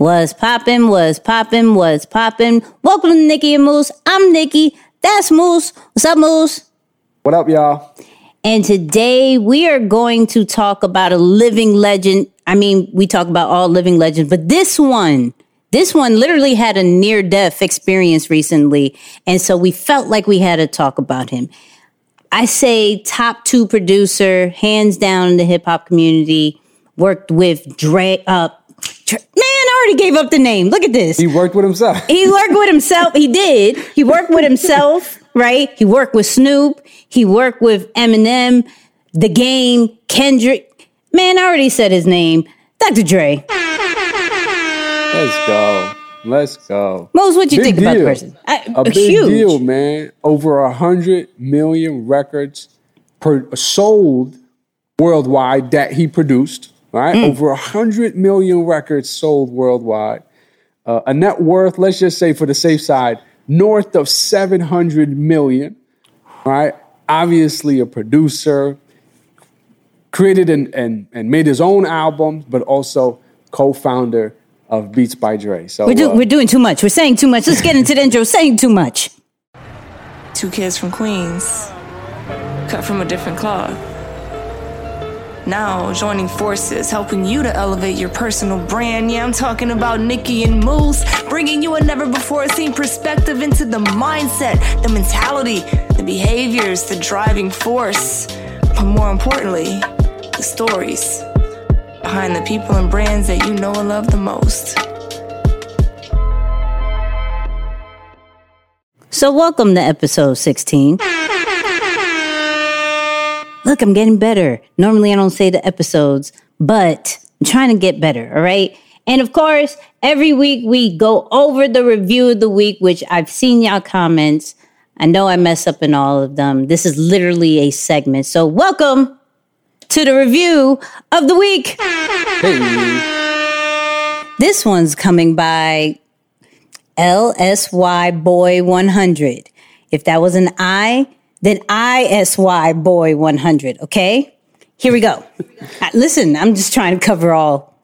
Was poppin', was poppin', was poppin'. Welcome to Nikki and Moose. I'm Nikki. That's Moose. What's up, Moose? What up, y'all? And today we are going to talk about a living legend. I mean, we talk about all living legends, but this one, this one literally had a near death experience recently. And so we felt like we had to talk about him. I say top two producer, hands down in the hip hop community, worked with Dre, uh, Man, I already gave up the name. Look at this. He worked with himself. he worked with himself. He did. He worked with himself, right? He worked with Snoop. He worked with Eminem, The Game, Kendrick. Man, I already said his name. Dr. Dre. Let's go. Let's go. Moose, what do you big think deal. about the person? I, a big huge. deal, man. Over a hundred million records per, sold worldwide that he produced right? Mm. Over 100 million records sold worldwide. Uh, a net worth, let's just say for the safe side, north of 700 million, right? Obviously, a producer, created and, and, and made his own albums, but also co founder of Beats by Dre. So we're, do, uh, we're doing too much. We're saying too much. Let's get into the intro. Saying too much. Two kids from Queens, cut from a different cloth now joining forces, helping you to elevate your personal brand. Yeah, I'm talking about Nikki and Moose, bringing you a never before seen perspective into the mindset, the mentality, the behaviors, the driving force, but more importantly, the stories behind the people and brands that you know and love the most. So, welcome to episode 16. Look, I'm getting better. Normally, I don't say the episodes, but I'm trying to get better. All right. And of course, every week we go over the review of the week, which I've seen y'all comments. I know I mess up in all of them. This is literally a segment. So, welcome to the review of the week. Hey. This one's coming by LSY Boy 100. If that was an I, then ISY Boy 100. Okay, here we go. Uh, listen, I'm just trying to cover all,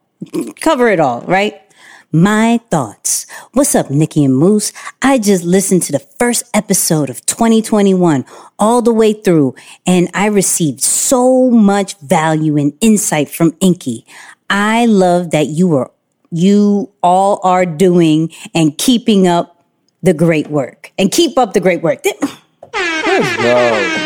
cover it all, right? My thoughts. What's up, Nikki and Moose? I just listened to the first episode of 2021 all the way through, and I received so much value and insight from Inky. I love that you are, you all are doing and keeping up the great work and keep up the great work. Let's go.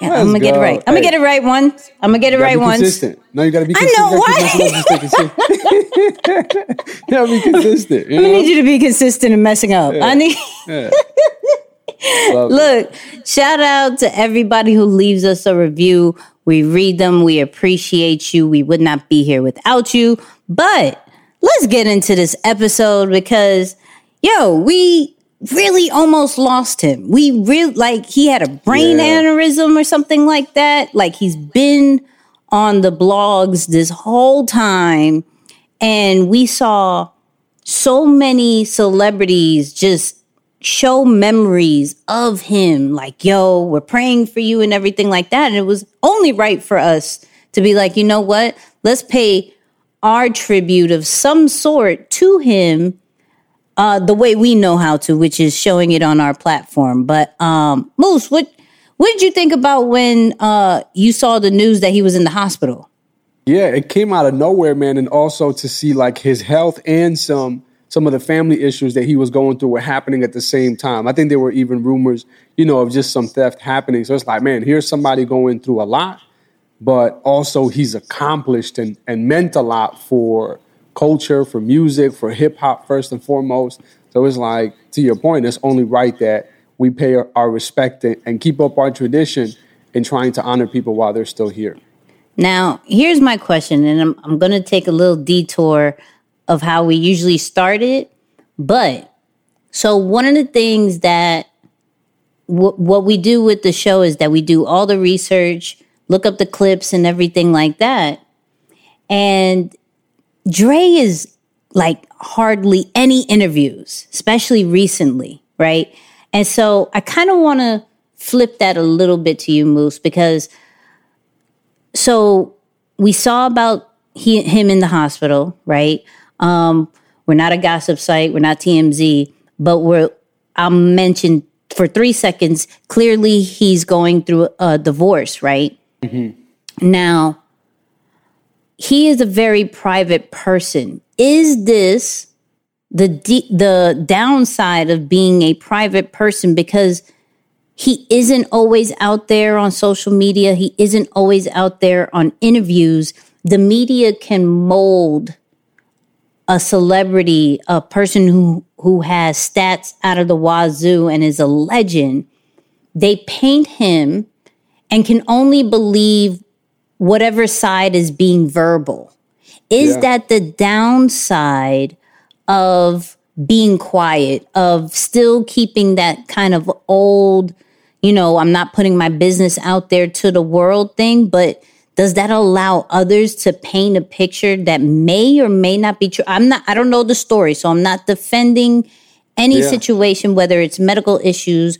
Yeah, I'm gonna go. get it right. I'm gonna get it right once. I'm gonna get it right once. Consistent. No, you gotta be consistent. I know what. you gotta be consistent. You know? I need you to be consistent and messing up. Yeah. I need. Yeah. Look, shout out to everybody who leaves us a review. We read them. We appreciate you. We would not be here without you. But let's get into this episode because, yo, we really almost lost him. We really like he had a brain yeah. aneurysm or something like that. Like he's been on the blogs this whole time and we saw so many celebrities just show memories of him like yo we're praying for you and everything like that and it was only right for us to be like you know what let's pay our tribute of some sort to him uh, the way we know how to, which is showing it on our platform. But um, Moose, what what did you think about when uh, you saw the news that he was in the hospital? Yeah, it came out of nowhere, man, and also to see like his health and some some of the family issues that he was going through were happening at the same time. I think there were even rumors, you know, of just some theft happening. So it's like, man, here's somebody going through a lot, but also he's accomplished and, and meant a lot for culture, for music, for hip hop first and foremost. So it's like, to your point, it's only right that we pay our, respect and keep up our tradition in trying to honor people while they're still here. Now, here's my question, and I'm, I'm going to take a little detour of how we usually start it. But so, one of the things that w- what we do with the show is that we do all the research, look up the clips, and everything like that. And Dre is like hardly any interviews, especially recently, right? And so I kind of want to flip that a little bit to you, Moose, because so we saw about he, him in the hospital, right? Um, we're not a gossip site. We're not TMZ, but we're. I'll mention for three seconds. Clearly, he's going through a divorce, right? Mm-hmm. Now, he is a very private person. Is this the the downside of being a private person because he isn't always out there on social media, he isn't always out there on interviews. The media can mold a celebrity, a person who who has stats out of the wazoo and is a legend. They paint him and can only believe whatever side is being verbal. Is yeah. that the downside of being quiet, of still keeping that kind of old, you know, I'm not putting my business out there to the world thing, but does that allow others to paint a picture that may or may not be true? I'm not, I don't know the story, so I'm not defending any yeah. situation, whether it's medical issues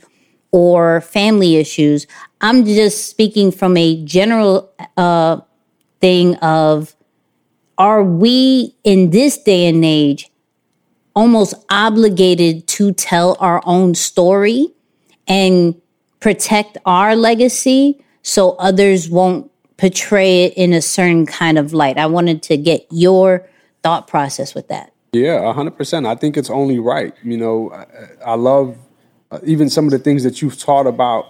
or family issues. I'm just speaking from a general uh, thing of are we in this day and age almost obligated to tell our own story and protect our legacy so others won't portray it in a certain kind of light. I wanted to get your thought process with that. Yeah, 100%. I think it's only right. You know, I, I love uh, even some of the things that you've taught about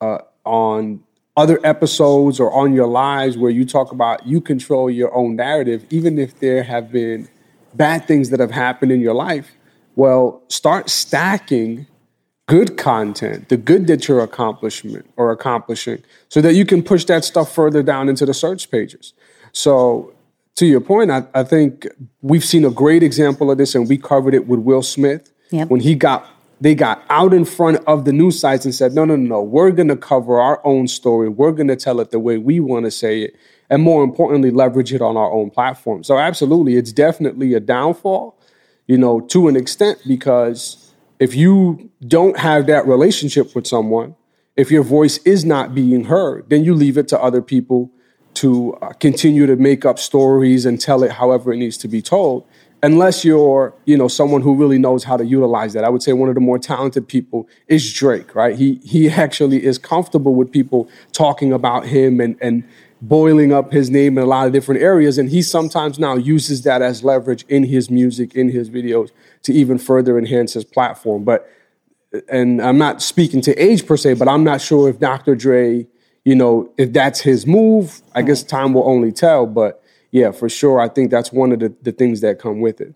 uh, on other episodes or on your lives where you talk about you control your own narrative, even if there have been bad things that have happened in your life, well, start stacking good content, the good that you're accomplishment or accomplishing, so that you can push that stuff further down into the search pages. So to your point, I, I think we've seen a great example of this, and we covered it with Will Smith yep. when he got they got out in front of the news sites and said, no, no, no, no, we're going to cover our own story. We're going to tell it the way we want to say it and more importantly, leverage it on our own platform. So, absolutely, it's definitely a downfall, you know, to an extent, because if you don't have that relationship with someone, if your voice is not being heard, then you leave it to other people to uh, continue to make up stories and tell it however it needs to be told unless you're you know someone who really knows how to utilize that i would say one of the more talented people is drake right he he actually is comfortable with people talking about him and and boiling up his name in a lot of different areas. And he sometimes now uses that as leverage in his music, in his videos, to even further enhance his platform. But, and I'm not speaking to age per se, but I'm not sure if Dr. Dre, you know, if that's his move. I guess mm. time will only tell. But yeah, for sure, I think that's one of the, the things that come with it.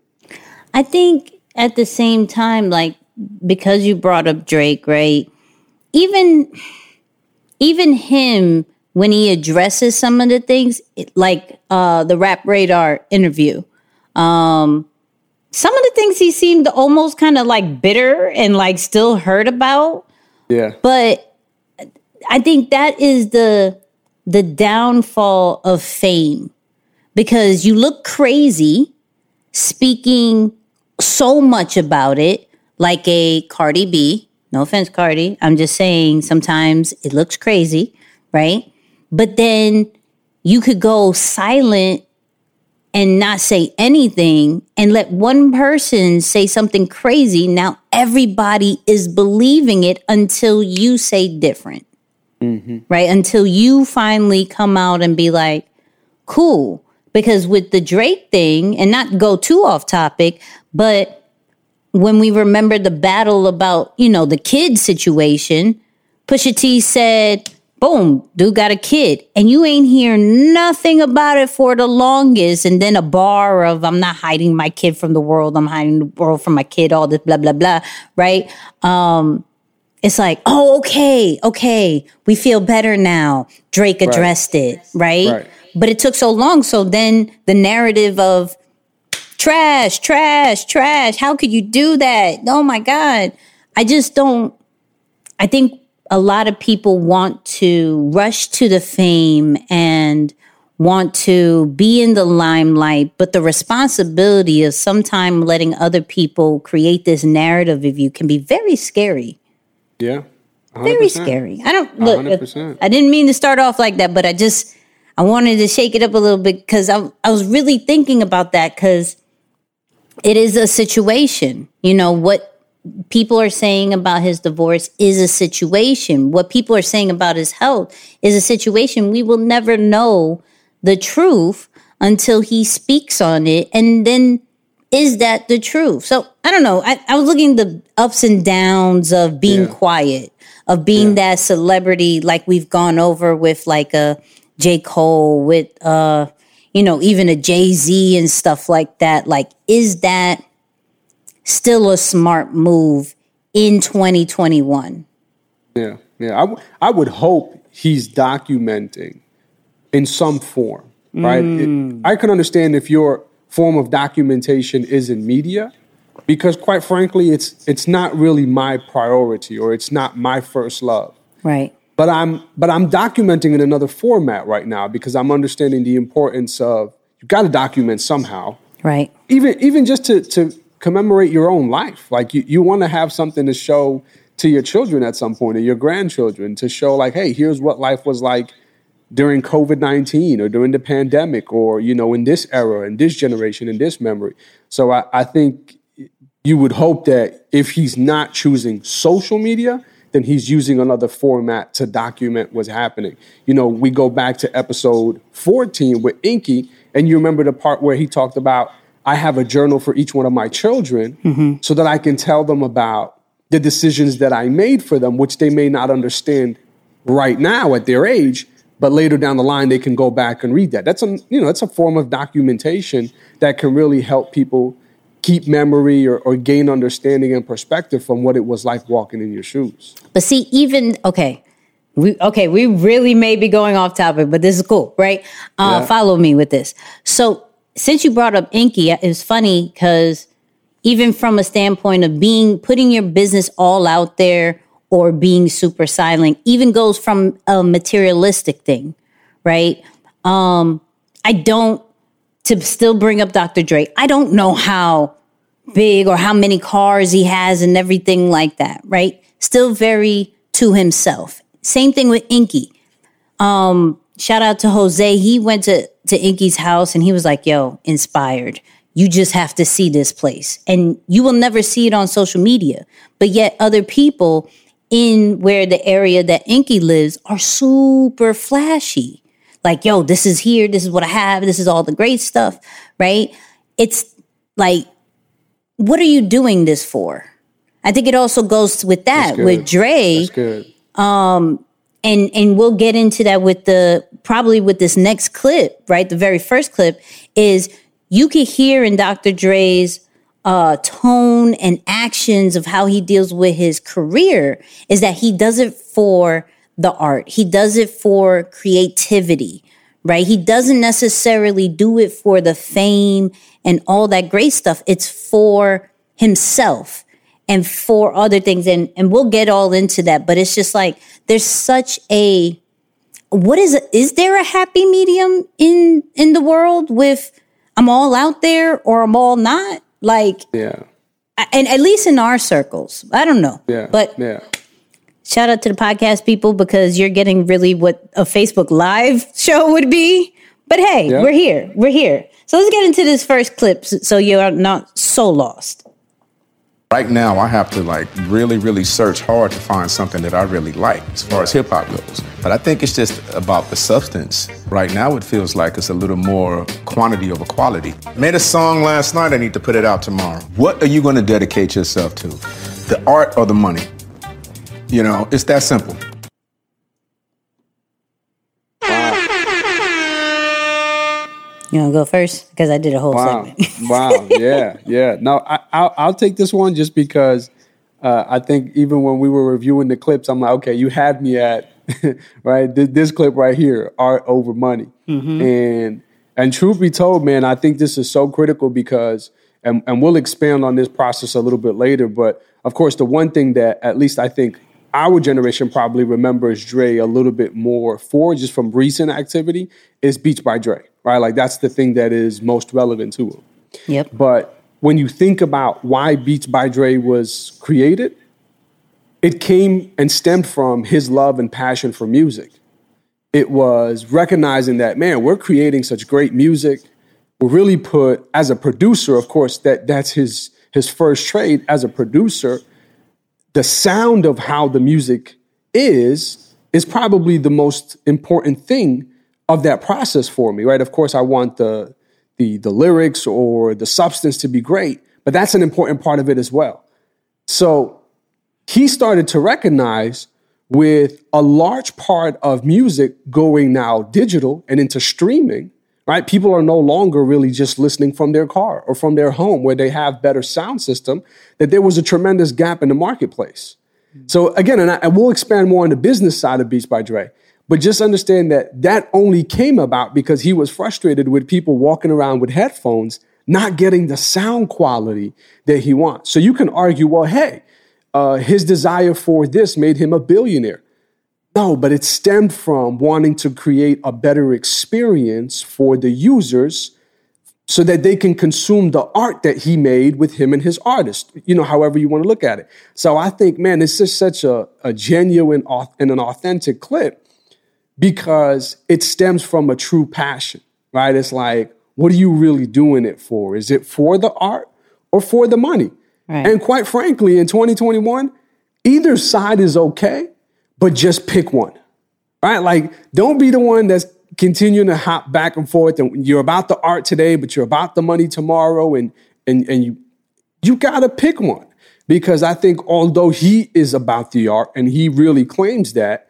I think at the same time, like, because you brought up Drake, right? Even, even him when he addresses some of the things, like uh, the Rap Radar interview. Um, some of the things he seemed almost kind of like bitter and like still hurt about. Yeah. But I think that is the the downfall of fame because you look crazy speaking so much about it like a Cardi B. No offense, Cardi. I'm just saying sometimes it looks crazy, right? But then you could go silent and not say anything and let one person say something crazy. Now everybody is believing it until you say different. Mm-hmm. Right? Until you finally come out and be like, cool. Because with the Drake thing, and not go too off topic, but when we remember the battle about, you know, the kid situation, Pusha T said, Boom, dude got a kid. And you ain't hear nothing about it for the longest. And then a bar of I'm not hiding my kid from the world, I'm hiding the world from my kid, all this blah, blah, blah. Right? Um, it's like, oh, okay, okay, we feel better now. Drake addressed right. it, right? right? But it took so long. So then the narrative of trash, trash, trash, how could you do that? Oh my God. I just don't, I think a lot of people want to rush to the fame and want to be in the limelight, but the responsibility of sometimes letting other people create this narrative of you can be very scary. Yeah. 100%. Very scary. I don't look. 100%. I didn't mean to start off like that, but I just I wanted to shake it up a little bit because I I was really thinking about that because it is a situation. You know, what people are saying about his divorce is a situation. What people are saying about his health is a situation. We will never know the truth until he speaks on it. And then is that the truth? So I don't know. I, I was looking the ups and downs of being yeah. quiet, of being yeah. that celebrity like we've gone over with like a J. Cole, with uh, you know, even a Jay Z and stuff like that. Like, is that still a smart move in 2021? Yeah, yeah. I, w- I would hope he's documenting in some form, right? Mm. It, I can understand if your form of documentation is in media, because quite frankly, it's it's not really my priority or it's not my first love. Right. But I'm but I'm documenting in another format right now because I'm understanding the importance of you've got to document somehow. Right. Even even just to to commemorate your own life. Like you you want to have something to show to your children at some point or your grandchildren to show like, hey, here's what life was like during COVID 19 or during the pandemic or, you know, in this era, in this generation, in this memory. So I, I think you would hope that if he's not choosing social media, then he's using another format to document what's happening. You know, we go back to episode 14 with Inky, and you remember the part where he talked about I have a journal for each one of my children mm-hmm. so that I can tell them about the decisions that I made for them, which they may not understand right now at their age, but later down the line they can go back and read that. That's a you know, that's a form of documentation that can really help people keep memory or, or gain understanding and perspective from what it was like walking in your shoes. But see, even okay, we okay, we really may be going off topic, but this is cool, right? Uh, yeah. Follow me with this. So, since you brought up Inky, it's funny because even from a standpoint of being putting your business all out there or being super silent, even goes from a materialistic thing, right? Um, I don't to still bring up Dr. Dre. I don't know how big or how many cars he has and everything like that, right? Still very to himself. Same thing with Inky. Um, shout out to Jose. He went to, to Inky's house and he was like, yo, inspired. You just have to see this place. And you will never see it on social media. But yet other people in where the area that Inky lives are super flashy like, yo, this is here, this is what I have, this is all the great stuff, right? It's like, what are you doing this for? I think it also goes with that with Dre. That's good. Um, and and we'll get into that with the probably with this next clip, right? The very first clip is you can hear in Dr. Dre's uh, tone and actions of how he deals with his career is that he does it for the art. He does it for creativity, right? He doesn't necessarily do it for the fame and all that great stuff. It's for himself and for other things. And, and we'll get all into that. But it's just like there's such a what is it? Is there a happy medium in in the world with I'm all out there or I'm all not? Like yeah. And at least in our circles. I don't know. Yeah. But yeah Shout out to the podcast people because you're getting really what a Facebook Live show would be. But hey, yep. we're here. We're here. So let's get into this first clip so you're not so lost. Right now, I have to like really, really search hard to find something that I really like as far as hip hop goes. But I think it's just about the substance. Right now, it feels like it's a little more quantity over quality. Made a song last night, I need to put it out tomorrow. What are you going to dedicate yourself to? The art or the money? You know, it's that simple. You want to go first? Because I did a whole wow. segment. wow. Yeah. Yeah. No, I, will I'll take this one just because uh, I think even when we were reviewing the clips, I'm like, okay, you had me at right this clip right here, art over money, mm-hmm. and and truth be told, man, I think this is so critical because, and and we'll expand on this process a little bit later, but of course, the one thing that at least I think our generation probably remembers Dre a little bit more for just from recent activity is Beats by Dre, right? Like that's the thing that is most relevant to him. Yep. But when you think about why Beats by Dre was created, it came and stemmed from his love and passion for music. It was recognizing that, man, we're creating such great music. We're really put as a producer, of course, that that's his his first trade as a producer. The sound of how the music is is probably the most important thing of that process for me, right? Of course, I want the the the lyrics or the substance to be great, but that's an important part of it as well. So he started to recognize with a large part of music going now digital and into streaming, right? People are no longer really just listening from their car or from their home where they have better sound system, that there was a tremendous gap in the marketplace. So again, and I, we'll expand more on the business side of Beats by Dre, but just understand that that only came about because he was frustrated with people walking around with headphones, not getting the sound quality that he wants. So you can argue, well, hey, uh, his desire for this made him a billionaire. No, but it stemmed from wanting to create a better experience for the users so that they can consume the art that he made with him and his artist, you know, however you want to look at it. So I think, man, it's just such a, a genuine and an authentic clip because it stems from a true passion, right? It's like, what are you really doing it for? Is it for the art or for the money? Right. And quite frankly, in 2021, either side is okay, but just pick one, right? Like, don't be the one that's continuing to hop back and forth and you're about the art today but you're about the money tomorrow and and and you you got to pick one. Because i think although he is about the art and he really claims that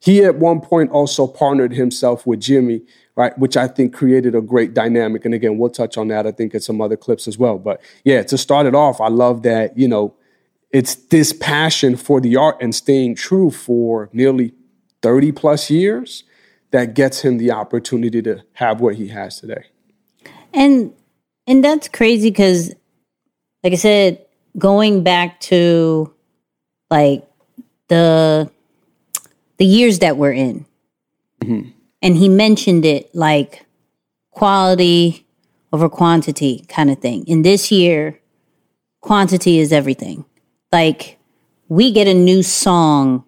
he at one point also partnered himself with jimmy right? Which i think created a great dynamic. And again we'll touch on that i think in some other clips as well. But yeah to start it off i love that you know it's this passion for the art and staying true for nearly 30 plus years that gets him the opportunity to have what he has today. And and that's crazy because like I said, going back to like the the years that we're in. Mm-hmm. And he mentioned it like quality over quantity kind of thing. In this year, quantity is everything. Like we get a new song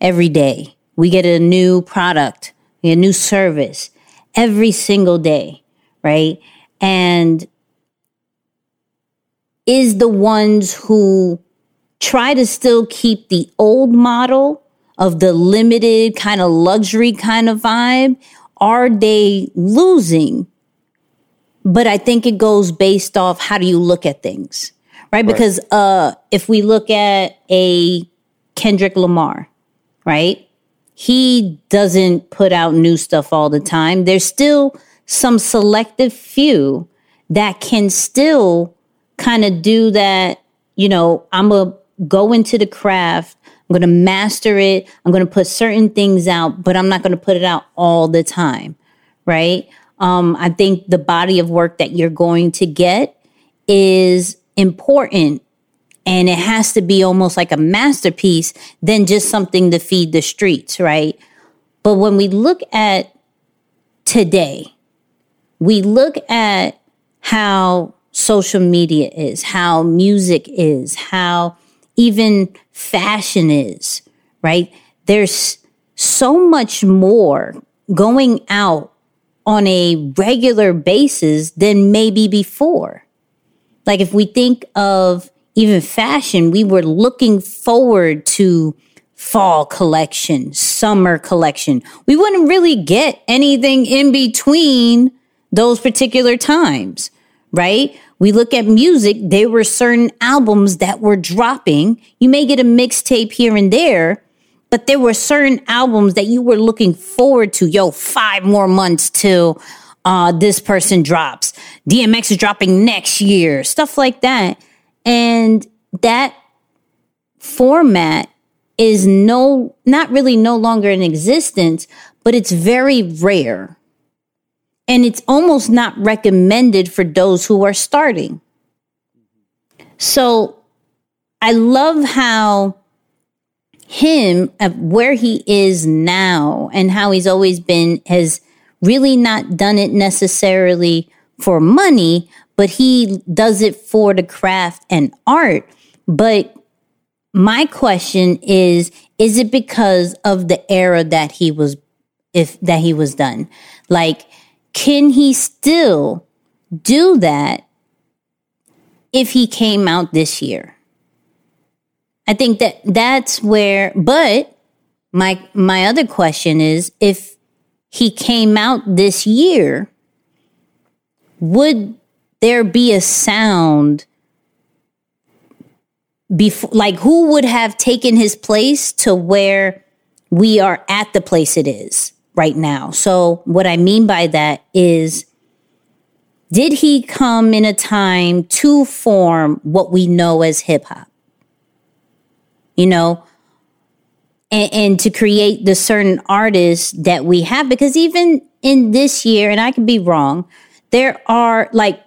every day. We get a new product a new service every single day, right? And is the ones who try to still keep the old model of the limited kind of luxury kind of vibe, are they losing? But I think it goes based off how do you look at things, right? right. Because uh, if we look at a Kendrick Lamar, right? he doesn't put out new stuff all the time. There's still some selective few that can still kind of do that. You know, I'm going to go into the craft. I'm going to master it. I'm going to put certain things out, but I'm not going to put it out all the time. Right. Um, I think the body of work that you're going to get is important and it has to be almost like a masterpiece than just something to feed the streets, right? But when we look at today, we look at how social media is, how music is, how even fashion is, right? There's so much more going out on a regular basis than maybe before. Like if we think of even fashion, we were looking forward to fall collection, summer collection. We wouldn't really get anything in between those particular times, right? We look at music, there were certain albums that were dropping. You may get a mixtape here and there, but there were certain albums that you were looking forward to. Yo, five more months till uh, this person drops. DMX is dropping next year, stuff like that. And that format is no, not really no longer in existence, but it's very rare. And it's almost not recommended for those who are starting. So I love how him, where he is now, and how he's always been, has really not done it necessarily for money, but he does it for the craft and art. But my question is is it because of the era that he was if that he was done like can he still do that if he came out this year. I think that that's where but my my other question is if he came out this year would there be a sound before like who would have taken his place to where we are at the place it is right now? So what i mean by that is did he come in a time to form what we know as hip hop? You know and, and to create the certain artists that we have because even in this year and i could be wrong there are like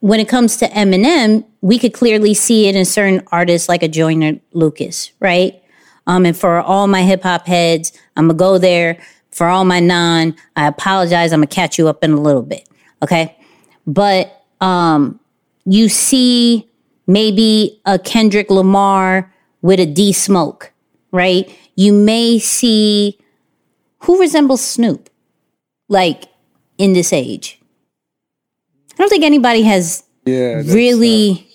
when it comes to Eminem, we could clearly see it in certain artists like a Joyner Lucas, right? Um, and for all my hip hop heads, I'm gonna go there. For all my non, I apologize. I'm gonna catch you up in a little bit, okay? But um, you see maybe a Kendrick Lamar with a D Smoke, right? You may see who resembles Snoop, like in this age. I don't think anybody has yeah, really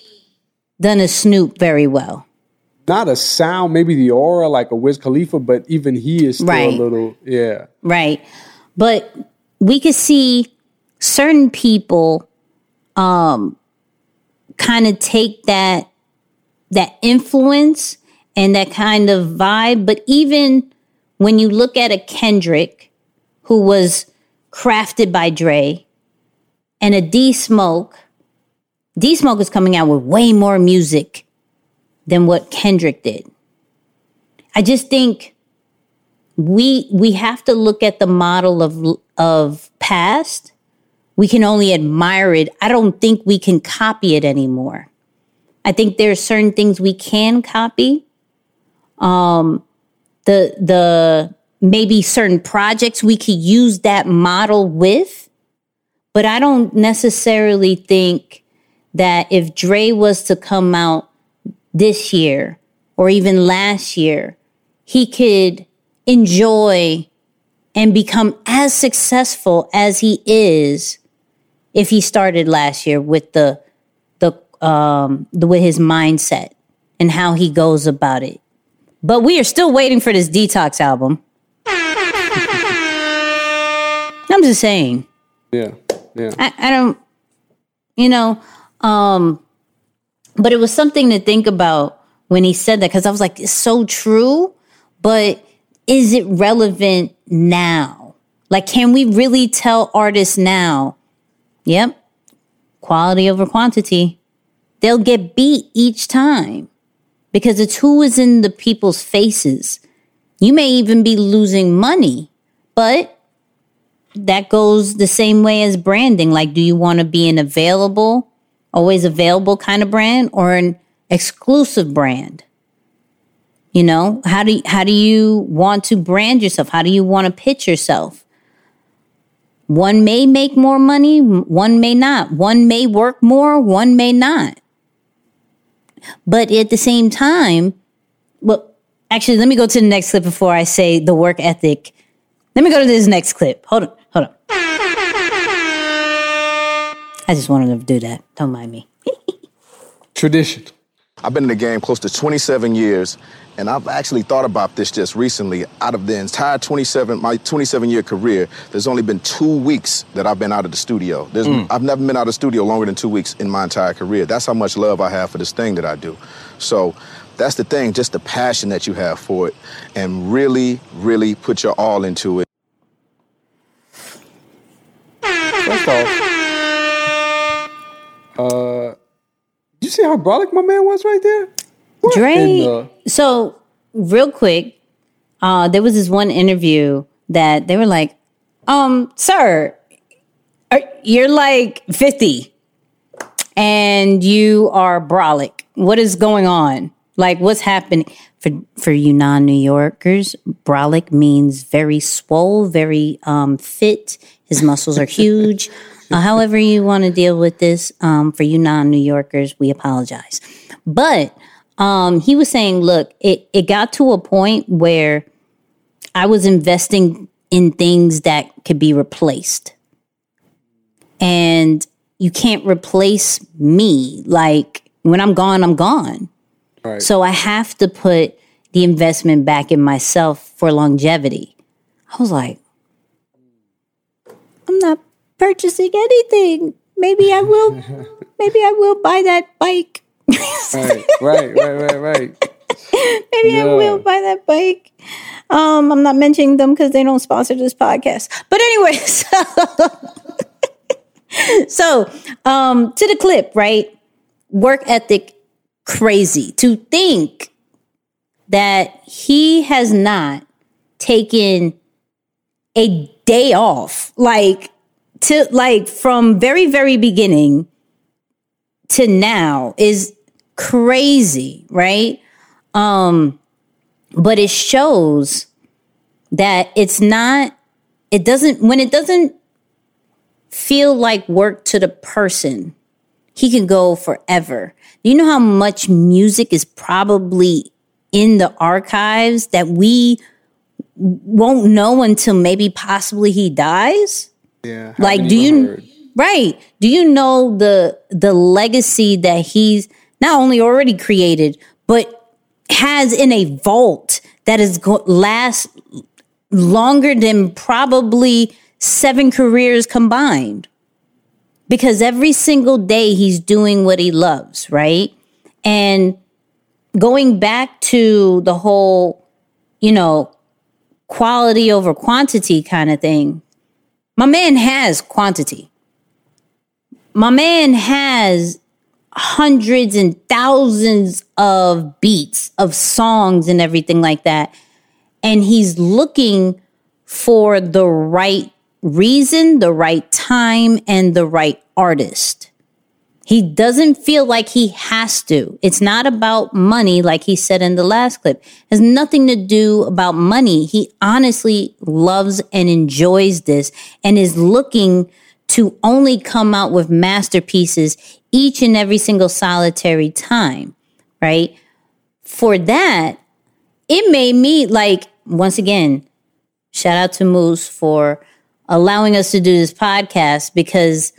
done a Snoop very well. Not a sound, maybe the aura like a Wiz Khalifa, but even he is still right. a little, yeah. Right. But we could see certain people um kind of take that that influence and that kind of vibe. But even when you look at a Kendrick who was crafted by Dre, and a D Smoke, D Smoke is coming out with way more music than what Kendrick did. I just think we we have to look at the model of of past. We can only admire it. I don't think we can copy it anymore. I think there are certain things we can copy. Um, the the maybe certain projects we could use that model with but I don't necessarily think that if Dre was to come out this year or even last year, he could enjoy and become as successful as he is if he started last year with the the um the with his mindset and how he goes about it. But we are still waiting for this detox album. I'm just saying. Yeah. Yeah. I, I don't, you know, um, but it was something to think about when he said that because I was like, it's so true, but is it relevant now? Like, can we really tell artists now? Yep, quality over quantity. They'll get beat each time because it's who is in the people's faces. You may even be losing money, but that goes the same way as branding. Like, do you want to be an available, always available kind of brand or an exclusive brand? You know, how do you, how do you want to brand yourself? How do you want to pitch yourself? One may make more money, one may not. One may work more, one may not. But at the same time, well, actually, let me go to the next clip before I say the work ethic. Let me go to this next clip. Hold on. Hold on. I just wanted to do that. Don't mind me. Tradition. I've been in the game close to 27 years, and I've actually thought about this just recently. Out of the entire 27, my 27 year career, there's only been two weeks that I've been out of the studio. Mm. I've never been out of the studio longer than two weeks in my entire career. That's how much love I have for this thing that I do. So that's the thing, just the passion that you have for it, and really, really put your all into it. First off, uh, you see how brolic my man was right there? What Dre. The- so real quick, uh, there was this one interview that they were like, um, sir, are, you're like 50 and you are brolic. What is going on? Like, what's happening? For, for you non New Yorkers, brolic means very swole, very um, fit, his muscles are huge. Uh, however, you want to deal with this, um, for you non New Yorkers, we apologize. But um, he was saying, look, it, it got to a point where I was investing in things that could be replaced. And you can't replace me. Like when I'm gone, I'm gone. Right. So I have to put the investment back in myself for longevity. I was like, I'm not purchasing anything. Maybe I will. maybe I will buy that bike. right, right, right, right, right. maybe yeah. I will buy that bike. Um, I'm not mentioning them because they don't sponsor this podcast. But anyway, so, so um, to the clip, right? Work ethic crazy. To think that he has not taken a day off, like to like from very very beginning to now is crazy, right? Um but it shows that it's not it doesn't when it doesn't feel like work to the person he can go forever you know how much music is probably in the archives that we won't know until maybe possibly he dies yeah like do you heard. right do you know the the legacy that he's not only already created but has in a vault that is go- last longer than probably seven careers combined. Because every single day he's doing what he loves, right? And going back to the whole, you know, quality over quantity kind of thing, my man has quantity. My man has hundreds and thousands of beats of songs and everything like that. And he's looking for the right reason, the right time, and the right artist. He doesn't feel like he has to. It's not about money, like he said in the last clip. It has nothing to do about money. He honestly loves and enjoys this and is looking to only come out with masterpieces each and every single solitary time, right? For that, it made me like, once again, shout out to Moose for allowing us to do this podcast because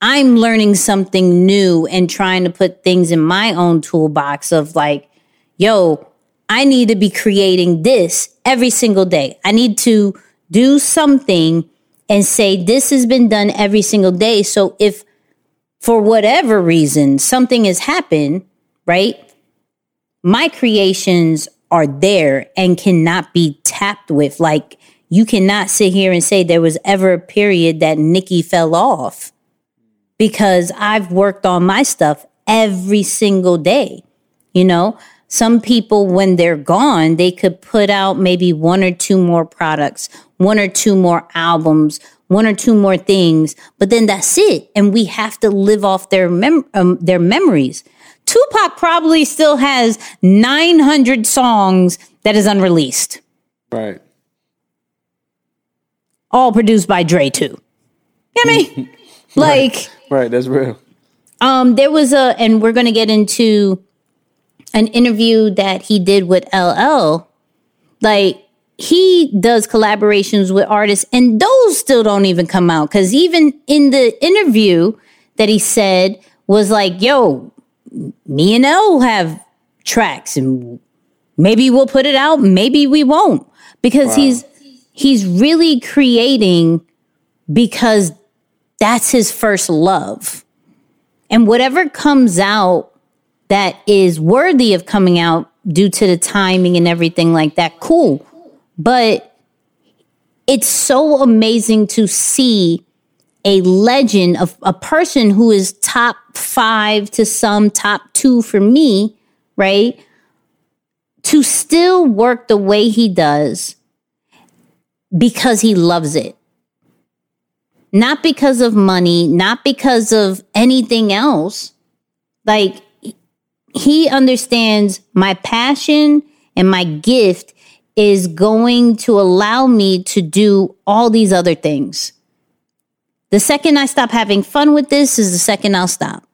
I'm learning something new and trying to put things in my own toolbox of like, yo, I need to be creating this every single day. I need to do something and say, this has been done every single day. So if for whatever reason something has happened, right? My creations are there and cannot be tapped with. Like, you cannot sit here and say there was ever a period that Nikki fell off because I've worked on my stuff every single day. You know, some people, when they're gone, they could put out maybe one or two more products, one or two more albums, one or two more things, but then that's it. And we have to live off their mem- um, their memories. Tupac probably still has 900 songs that is unreleased. Right. All produced by Dre too. You know I mean? like right. right, that's real. Um, there was a, and we're gonna get into an interview that he did with LL. Like he does collaborations with artists and those still don't even come out because even in the interview that he said was like yo me and l have tracks and maybe we'll put it out maybe we won't because wow. he's he's really creating because that's his first love and whatever comes out that is worthy of coming out due to the timing and everything like that cool but it's so amazing to see a legend of a person who is top five to some top two for me, right? To still work the way he does because he loves it. Not because of money, not because of anything else. Like, he understands my passion and my gift is going to allow me to do all these other things. The second I stop having fun with this is the second I'll stop.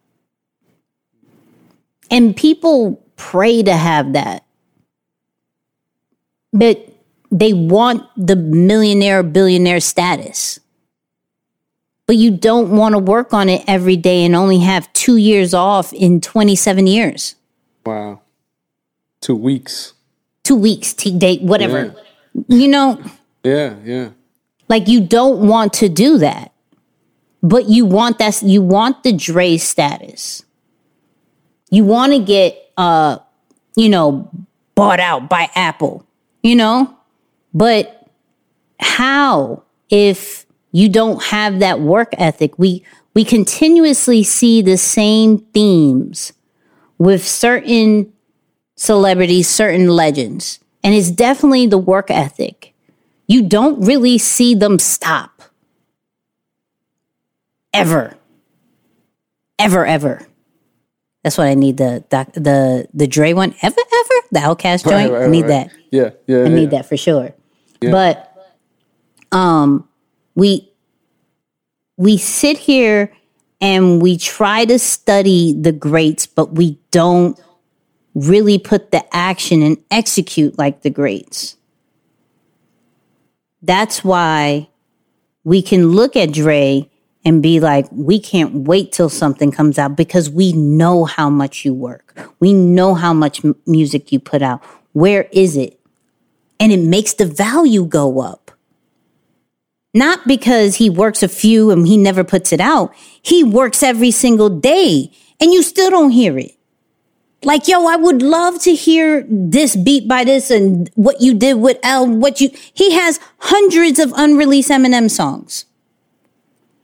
And people pray to have that. But they want the millionaire, billionaire status. But you don't want to work on it every day and only have two years off in 27 years. Wow. Two weeks. Two weeks, T date, whatever. Yeah. You know? Yeah, yeah. Like you don't want to do that. But you want that you want the Dre status. You want to get uh, you know, bought out by Apple, you know? But how if you don't have that work ethic. We we continuously see the same themes with certain celebrities, certain legends. And it's definitely the work ethic. You don't really see them stop. Ever. Ever, ever. That's what I need the the the, the Dre one. Ever, ever? The OutKast joint. Right, right, I need right. that. Yeah, yeah. I need that for sure. Yeah. But um we we sit here and we try to study the greats, but we don't really put the action and execute like the greats. That's why we can look at Dre and be like, we can't wait till something comes out because we know how much you work. We know how much m- music you put out. Where is it? And it makes the value go up. Not because he works a few and he never puts it out. He works every single day and you still don't hear it. Like, yo, I would love to hear this beat by this and what you did with L, what you, he has hundreds of unreleased Eminem songs.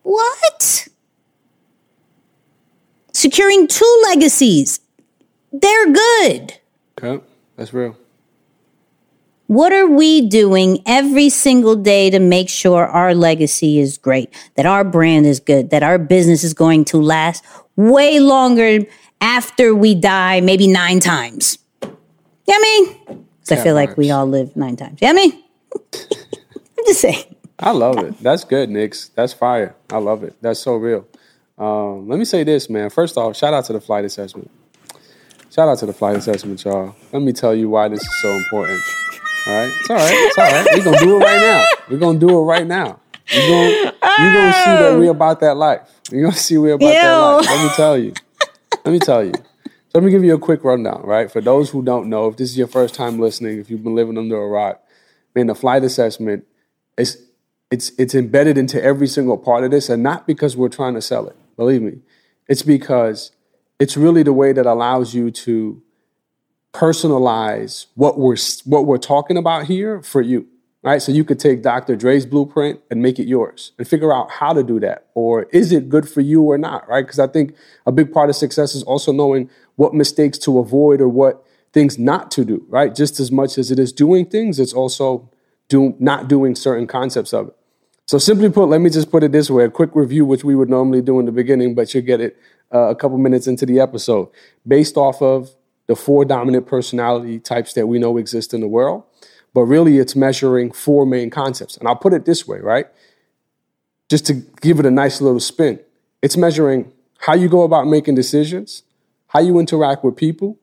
What? Securing two legacies. They're good. Okay, that's real. What are we doing every single day to make sure our legacy is great, that our brand is good, that our business is going to last way longer after we die, maybe nine times? Yeah, you know I mean, I feel like we all live nine times. Yeah, you know I mean, I'm just saying. I love it. That's good, Nix. That's fire. I love it. That's so real. Um, let me say this, man. First off, shout out to the flight assessment. Shout out to the flight assessment, y'all. Let me tell you why this is so important. All right, it's all right. It's all right. We're gonna do it right now. We're gonna do it right now. You're gonna, you're gonna see that we're about that life. You're gonna see we're about Ew. that life. Let me tell you. Let me tell you. So let me give you a quick rundown, right? For those who don't know, if this is your first time listening, if you've been living under a rock, man, the flight assessment is it's it's embedded into every single part of this, and not because we're trying to sell it. Believe me, it's because it's really the way that allows you to personalize what we're what we're talking about here for you right? So you could take dr dre's blueprint and make it yours and figure out how to do that or is it good for you or not right? Because i think a big part of success is also knowing what mistakes to avoid or what things not to do right? Just as much as it is doing things it's also do, not doing certain concepts of it. So simply put let me just put it this way a quick review which we would normally do in the beginning but you'll get it uh, a couple minutes into the episode. Based off of the four dominant personality types that we know exist in the world. But really, it's measuring four main concepts. And I'll put it this way, right? Just to give it a nice little spin, it's measuring how you go about making decisions, how you interact with people,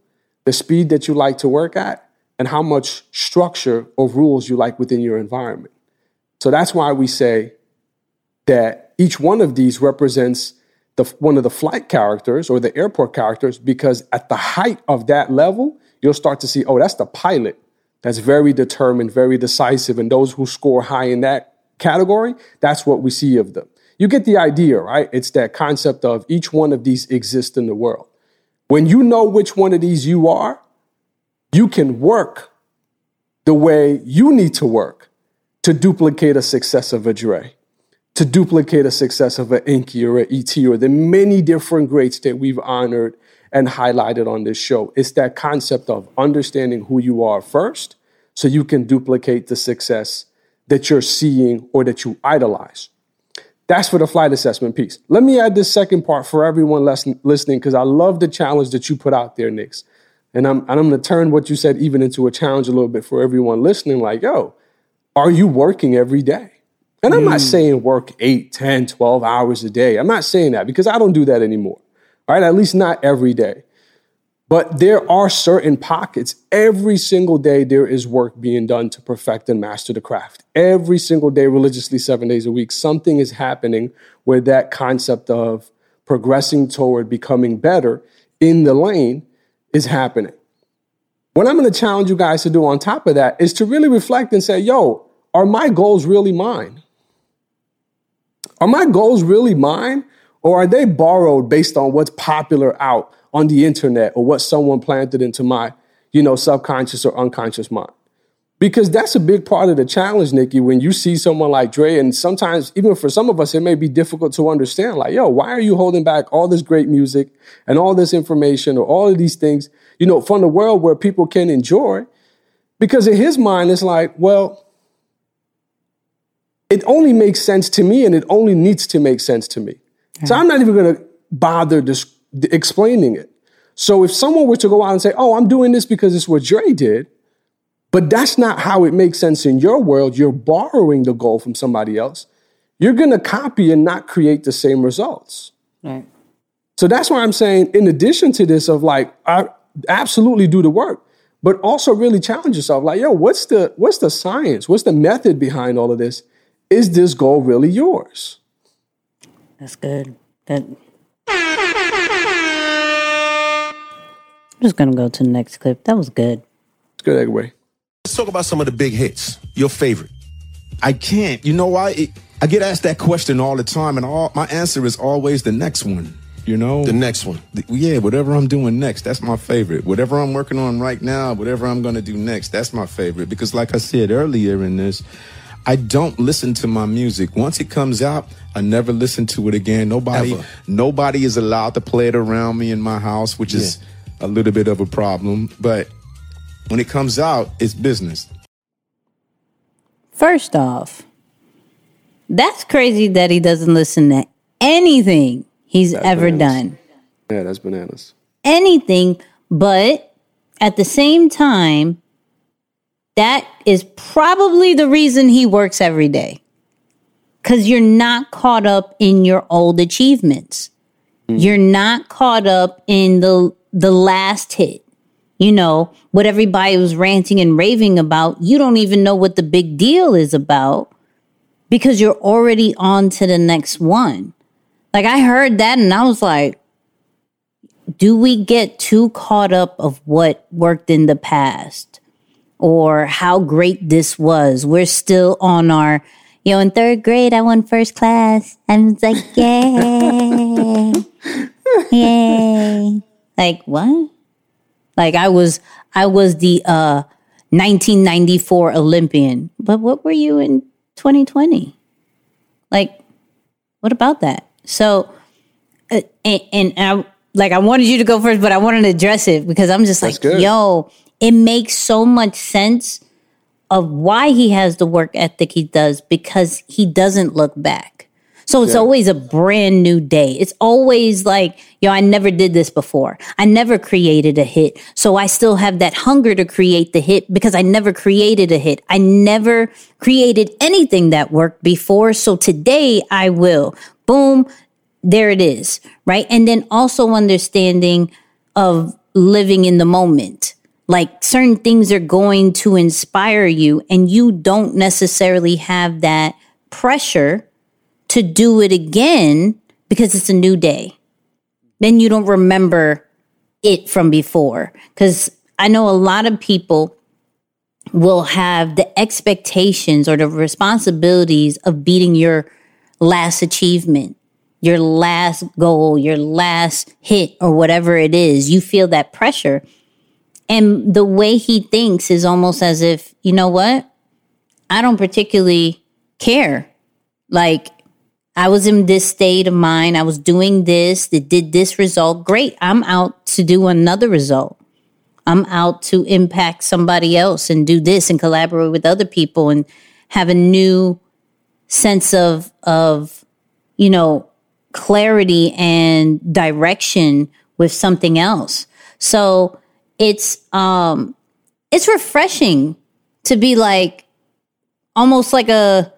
the speed that you like to work at, and how much structure or rules you like within your environment. So that's why we say that each one of these represents the, one of the flight characters or the airport characters because at the height of that level, you'll start to see, oh, that's the pilot that's very determined, very decisive. And those who score high in that category, that's what we see of them. You get the idea, right? It's that concept of each one of these exists in the world. When you know which one of these you are, you can work the way you need to work to duplicate a success of a Dre to duplicate a success of an Inky or an ET or the many different greats that we've honored and highlighted on this show. It's that concept of understanding who you are first so you can duplicate the success that you're seeing or that you idolize. That's for the flight assessment piece. Let me add this second part for everyone listening because I love the challenge that you put out there, Nix. And I'm, and I'm going to turn what you said even into a challenge a little bit for everyone listening. Like, yo, are you working every day? And I'm mm. not saying work 8, 10, 12 hours a day. I'm not saying that because I don't do that anymore. Right? At least not every day. But there are certain pockets. Every single day, there is work being done to perfect and master the craft. Every single day, religiously, seven days a week, something is happening where that concept of progressing toward becoming better in the lane is happening. What I'm going to challenge you guys to do on top of that is to really reflect and say, yo, are my goals really mine? Are my goals really mine? Or are they borrowed based on what's popular out on the internet or what someone planted into my, you know, subconscious or unconscious mind? Because that's a big part of the challenge, Nikki, when you see someone like Dre, and sometimes even for some of us, it may be difficult to understand, like, yo, why are you holding back all this great music and all this information or all of these things, you know, from the world where people can enjoy? Because in his mind, it's like, well, it only makes sense to me and it only needs to make sense to me. So I'm not even going to bother dis- explaining it. So if someone were to go out and say, oh, I'm doing this because it's what Dre did, but that's not how it makes sense in your world, you're borrowing the goal from somebody else, you're going to copy and not create the same results. Right. So that's why I'm saying, in addition to this, of like, I absolutely do the work, but also really challenge yourself. Like, yo, what's the what's the science? What's the method behind all of this? Is this goal really yours? That's good. That. I'm just gonna go to the next clip. That was good. It's good anyway. Let's talk about some of the big hits. Your favorite? I can't. You know why? It, I get asked that question all the time, and all my answer is always the next one. You know, the next one. The, yeah, whatever I'm doing next, that's my favorite. Whatever I'm working on right now, whatever I'm gonna do next, that's my favorite. Because, like I said earlier in this, I don't listen to my music. Once it comes out, I never listen to it again. Nobody Ever. nobody is allowed to play it around me in my house, which yeah. is a little bit of a problem. But when it comes out, it's business. First off, that's crazy that he doesn't listen to anything he's that's ever bananas. done. Yeah, that's bananas. Anything, but at the same time, that is probably the reason he works every day. Because you're not caught up in your old achievements. Mm. You're not caught up in the the last hit. You know, what everybody was ranting and raving about. You don't even know what the big deal is about because you're already on to the next one. Like I heard that and I was like, do we get too caught up of what worked in the past? Or how great this was. We're still on our, you know, in third grade, I won first class. And it's like, yay, yay. Like, what? Like, I was, I was the uh, 1994 Olympian. But what were you in 2020? Like, what about that? So, uh, and, and I, like, I wanted you to go first, but I wanted to address it because I'm just That's like, good. yo, it makes so much sense of why he has the work ethic he does because he doesn't look back. So it's yeah. always a brand new day. It's always like, yo, I never did this before. I never created a hit. So I still have that hunger to create the hit because I never created a hit. I never created anything that worked before. So today I will. Boom. There it is. Right. And then also understanding of living in the moment like certain things are going to inspire you, and you don't necessarily have that pressure to do it again because it's a new day. Then you don't remember it from before. Because I know a lot of people will have the expectations or the responsibilities of beating your last achievement, your last goal, your last hit, or whatever it is. You feel that pressure. And the way he thinks is almost as if, you know what? I don't particularly care. Like, I was in this state of mind. I was doing this that did this result. Great. I'm out to do another result. I'm out to impact somebody else and do this and collaborate with other people and have a new sense of, of, you know, clarity and direction with something else. So it's um it's refreshing to be like almost like a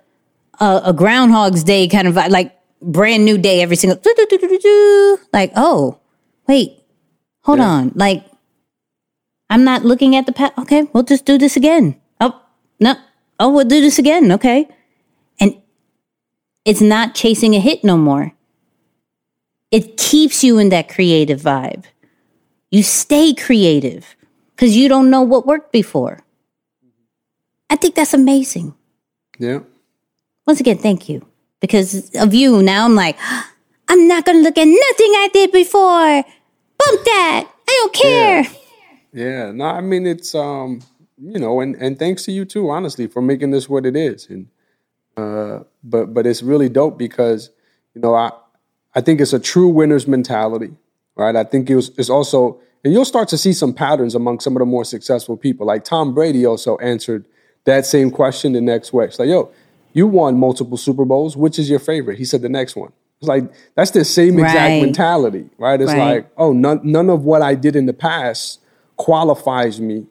a, a groundhog's day kind of vibe, like brand new day every single like oh wait hold yeah. on like I'm not looking at the past. Okay, we'll just do this again. Oh, no. Oh, we'll do this again. Okay. And it's not chasing a hit no more. It keeps you in that creative vibe. You stay creative because you don't know what worked before. I think that's amazing. Yeah. Once again, thank you. Because of you, now I'm like, I'm not going to look at nothing I did before. Bump that. I don't care. Yeah. yeah. No, I mean, it's, um, you know, and, and thanks to you too, honestly, for making this what it is. And, uh, but, but it's really dope because, you know, I, I think it's a true winner's mentality, right? I think it was, it's also, and you'll start to see some patterns among some of the more successful people. Like Tom Brady also answered that same question the next way. It's like, yo, you won multiple Super Bowls. Which is your favorite? He said the next one. It's like that's the same exact right. mentality, right? It's right. like, oh, none, none of what I did in the past qualifies me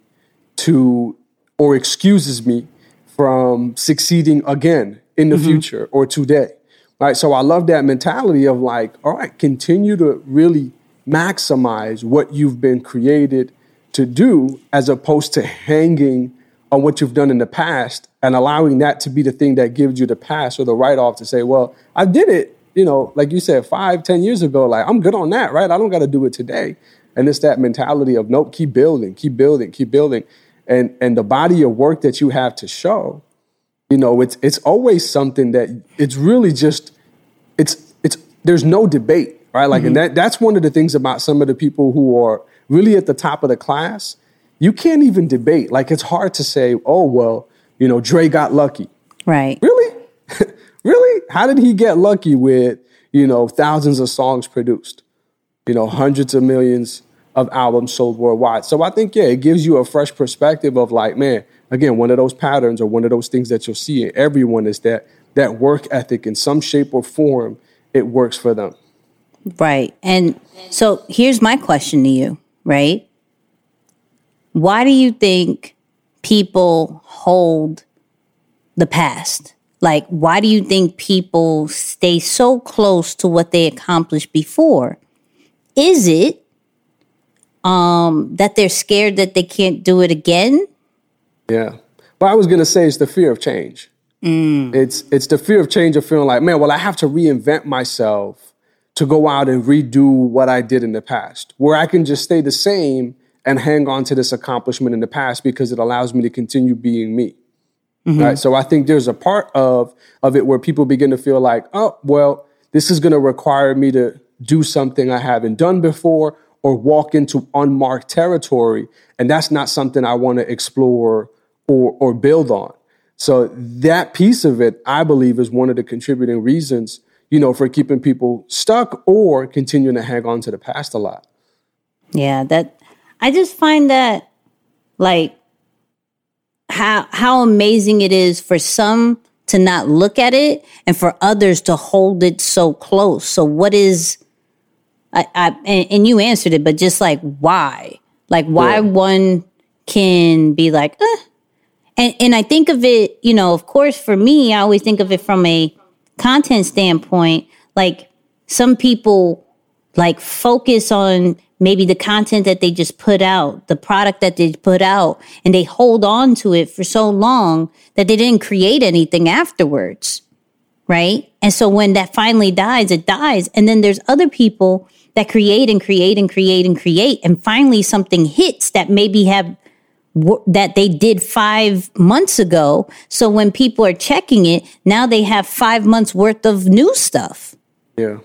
to or excuses me from succeeding again in the mm-hmm. future or today. Right. So I love that mentality of like, all right, continue to really maximize what you've been created to do as opposed to hanging on what you've done in the past and allowing that to be the thing that gives you the pass or the write off to say, well, I did it, you know, like you said, five, ten years ago. Like, I'm good on that, right? I don't got to do it today. And it's that mentality of, nope, keep building, keep building, keep building. And, and the body of work that you have to show, you know, it's, it's always something that it's really just, it's, it's, there's no debate, right? Like, mm-hmm. and that, that's one of the things about some of the people who are really at the top of the class you can't even debate. Like it's hard to say, oh well, you know, Dre got lucky. Right. Really? really? How did he get lucky with, you know, thousands of songs produced? You know, hundreds of millions of albums sold worldwide. So I think, yeah, it gives you a fresh perspective of like, man, again, one of those patterns or one of those things that you'll see in everyone is that that work ethic in some shape or form, it works for them. Right. And so here's my question to you, right? Why do you think people hold the past? Like, why do you think people stay so close to what they accomplished before? Is it um, that they're scared that they can't do it again? Yeah. But I was going to say it's the fear of change. Mm. It's it's the fear of change of feeling like, man, well, I have to reinvent myself to go out and redo what I did in the past. Where I can just stay the same and hang on to this accomplishment in the past because it allows me to continue being me. Mm-hmm. Right. So I think there's a part of of it where people begin to feel like, oh, well, this is going to require me to do something I haven't done before or walk into unmarked territory, and that's not something I want to explore or or build on. So that piece of it, I believe, is one of the contributing reasons, you know, for keeping people stuck or continuing to hang on to the past a lot. Yeah, that I just find that like how how amazing it is for some to not look at it and for others to hold it so close. So what is I, I and, and you answered it, but just like why? Like why yeah. one can be like, eh. and and I think of it, you know, of course for me, I always think of it from a content standpoint. Like some people like focus on maybe the content that they just put out, the product that they put out, and they hold on to it for so long that they didn't create anything afterwards. Right. And so when that finally dies, it dies. And then there's other people that create and create and create and create. And finally something hits that maybe have that they did five months ago. So when people are checking it, now they have five months worth of new stuff. Yeah.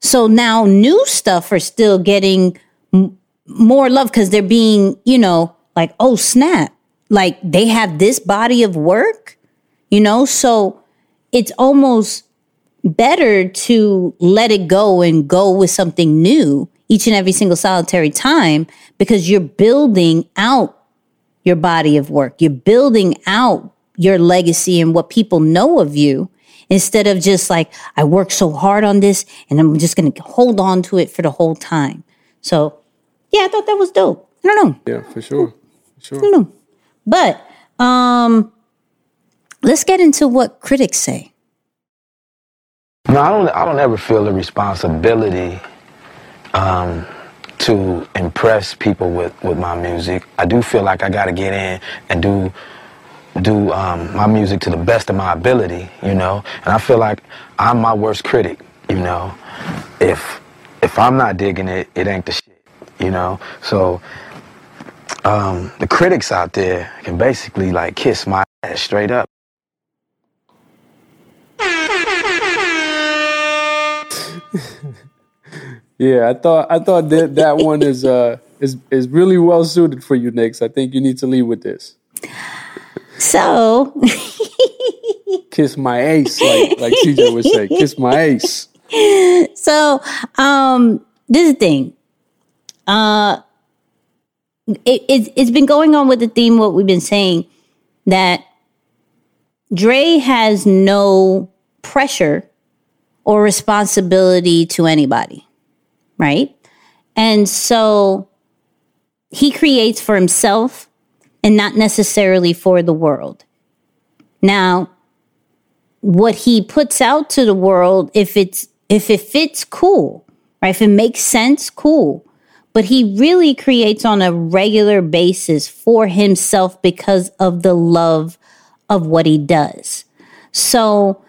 So now new stuff are still getting m- more love because they're being, you know, like, oh, snap. Like they have this body of work, you know? So it's almost better to let it go and go with something new each and every single solitary time because you're building out your body of work. You're building out your legacy and what people know of you instead of just like, I worked so hard on this and I'm just going to hold on to it for the whole time. So, yeah, I thought that was dope. I don't know. Yeah, for sure. For sure. I don't know. But um, let's get into what critics say. No, I don't. I don't ever feel the responsibility um, to impress people with, with my music. I do feel like I got to get in and do do um, my music to the best of my ability, you know. And I feel like I'm my worst critic, you know. If if I'm not digging it, it ain't the shit, you know. So um, the critics out there can basically like kiss my ass straight up. yeah, I thought I thought that that one is uh is is really well suited for you, Nix. I think you need to lead with this. So kiss my ace, like like CJ would say, kiss my ace. So um this is the thing. Uh it, it, it's been going on with the theme what we've been saying that Dre has no pressure or responsibility to anybody, right? And so he creates for himself and not necessarily for the world. Now, what he puts out to the world, if it's if it fits, cool, right? If it makes sense, cool. But he really creates on a regular basis for himself because of the love of what he does. So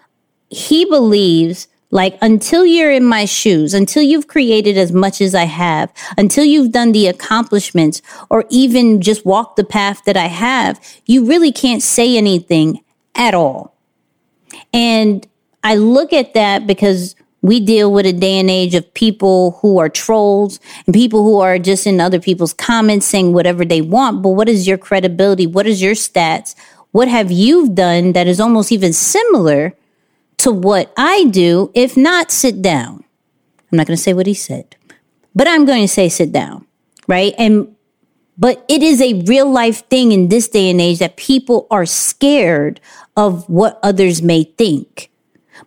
he believes like, until you're in my shoes, until you've created as much as I have, until you've done the accomplishments or even just walked the path that I have, you really can't say anything at all. And I look at that because we deal with a day and age of people who are trolls and people who are just in other people's comments saying whatever they want. But what is your credibility? What is your stats? What have you done that is almost even similar to what I do. If not, sit down. I'm not going to say what he said, but I'm going to say sit down, right? And but it is a real life thing in this day and age that people are scared of what others may think.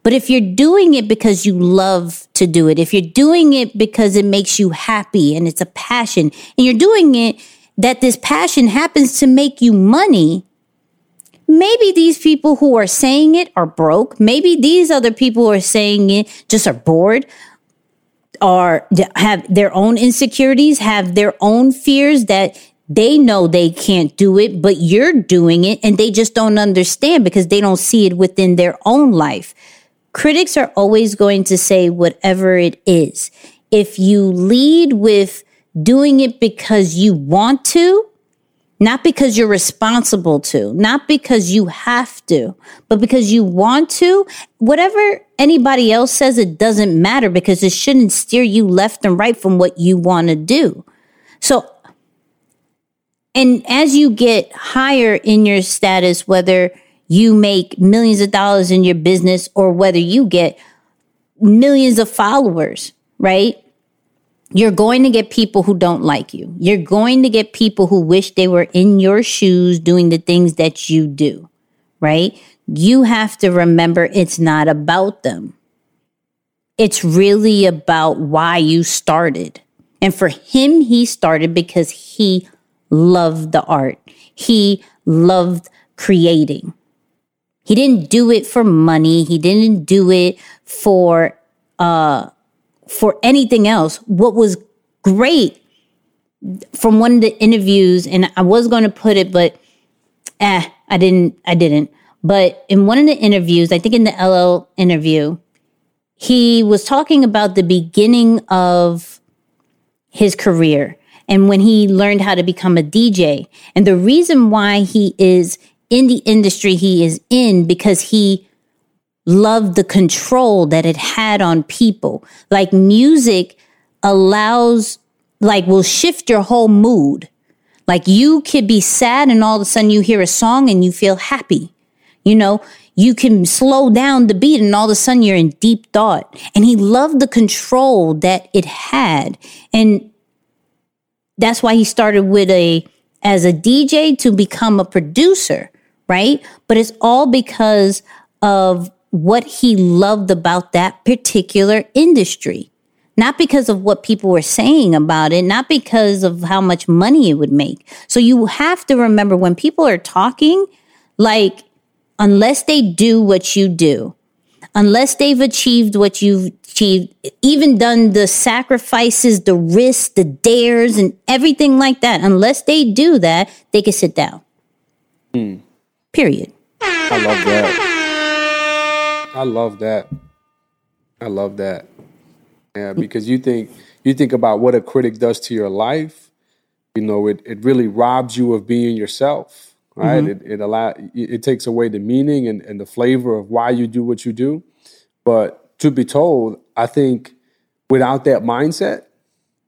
But if you're doing it because you love to do it, if you're doing it because it makes you happy and it's a passion, and you're doing it that this passion happens to make you money, maybe these people who are saying it are broke. Maybe these other people who are saying it just are bored, are have their own insecurities, have their own fears that they know they can't do it, but you're doing it and they just don't understand because they don't see it within their own life. Critics are always going to say whatever it is. If you lead with doing it because you want to, not because you're responsible to, not because you have to, but because you want to. Whatever anybody else says, it doesn't matter because it shouldn't steer you left and right from what you want to do. So, and as you get higher in your status, whether you make millions of dollars in your business or whether you get millions of followers, right? You're going to get people who don't like you. You're going to get people who wish they were in your shoes doing the things that you do, right? You have to remember it's not about them. It's really about why you started. And for him, he started because he loved the art. He loved creating. He didn't do it for money. He didn't do it for uh for anything else. What was great from one of the interviews, and I was going to put it, but eh, I didn't. I didn't. But in one of the interviews, I think in the LL interview, he was talking about the beginning of his career and when he learned how to become a DJ. And the reason why he is in the industry he is in because he loved the control that it had on people. Like music allows, like, will shift your whole mood. Like, you could be sad and all of a sudden you hear a song and you feel happy. You know, you can slow down the beat and all of a sudden you're in deep thought. And he loved the control that it had. And that's why he started with a, as a DJ to become a producer, right? But it's all because of what he loved about that particular industry. Not because of what people were saying about it, not because of how much money it would make. So you have to remember when people are talking, like, unless they do what you do, unless they've achieved what you've achieved, even done the sacrifices, the risks, the dares, and everything like that, unless they do that, they can sit down. Hmm. Period. I love that. I love that. I love that. Yeah, because you think you think about what a critic does to your life. You know, it, it really robs you of being yourself, right? Mm-hmm. It it allow it takes away the meaning and, and the flavor of why you do what you do. But to be told, I think without that mindset,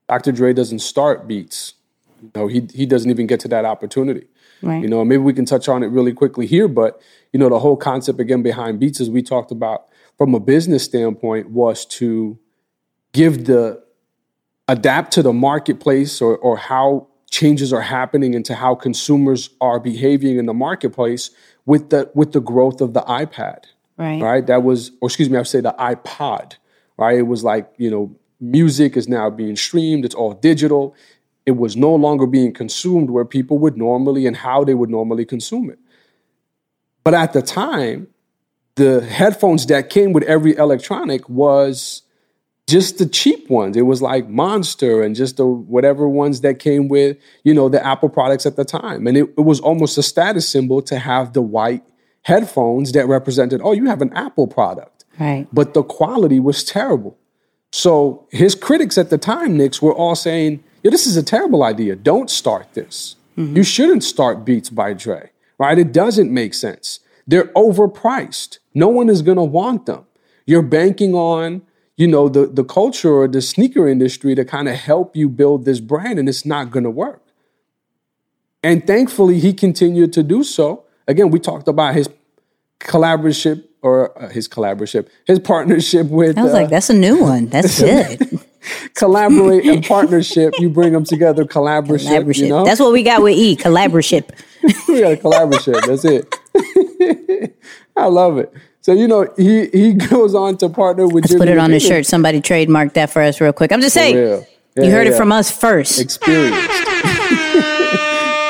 Dr. Dre doesn't start beats. You know, he he doesn't even get to that opportunity. Right. You know, maybe we can touch on it really quickly here, but you know, the whole concept again behind beats, as we talked about from a business standpoint, was to give the adapt to the marketplace or or how changes are happening into how consumers are behaving in the marketplace with the with the growth of the iPad. Right. Right. That was, or excuse me, I would say the iPod. Right. It was like you know, music is now being streamed. It's all digital it was no longer being consumed where people would normally and how they would normally consume it. But at the time, the headphones that came with every electronic was just the cheap ones. It was like Monster and just the whatever ones that came with, you know, the Apple products at the time. And it, it was almost a status symbol to have the white headphones that represented, oh, you have an Apple product. Right. But the quality was terrible. So his critics at the time, Nix, were all saying, yeah, this is a terrible idea. Don't start this. You shouldn't start Beats by Dre, right? It doesn't make sense. They're overpriced. No one is going to want them. You're banking on, you know, the, the culture or the sneaker industry to kind of help you build this brand, and it's not going to work. And thankfully, he continued to do so. Again, we talked about his collaboration or uh, his collaboration, his partnership with. I was uh, like, that's a new one. That's good. Collaborate and partnership. You bring them together, collaboration. You know, That's what we got with E. Collaboration. we got a collaboration. That's it. I love it. So you know, he he goes on to partner with. Let's Jimmy put it on a shirt. Somebody trademark that for us real quick. I'm just saying. real. you Yeah, heard it from us first. Experience.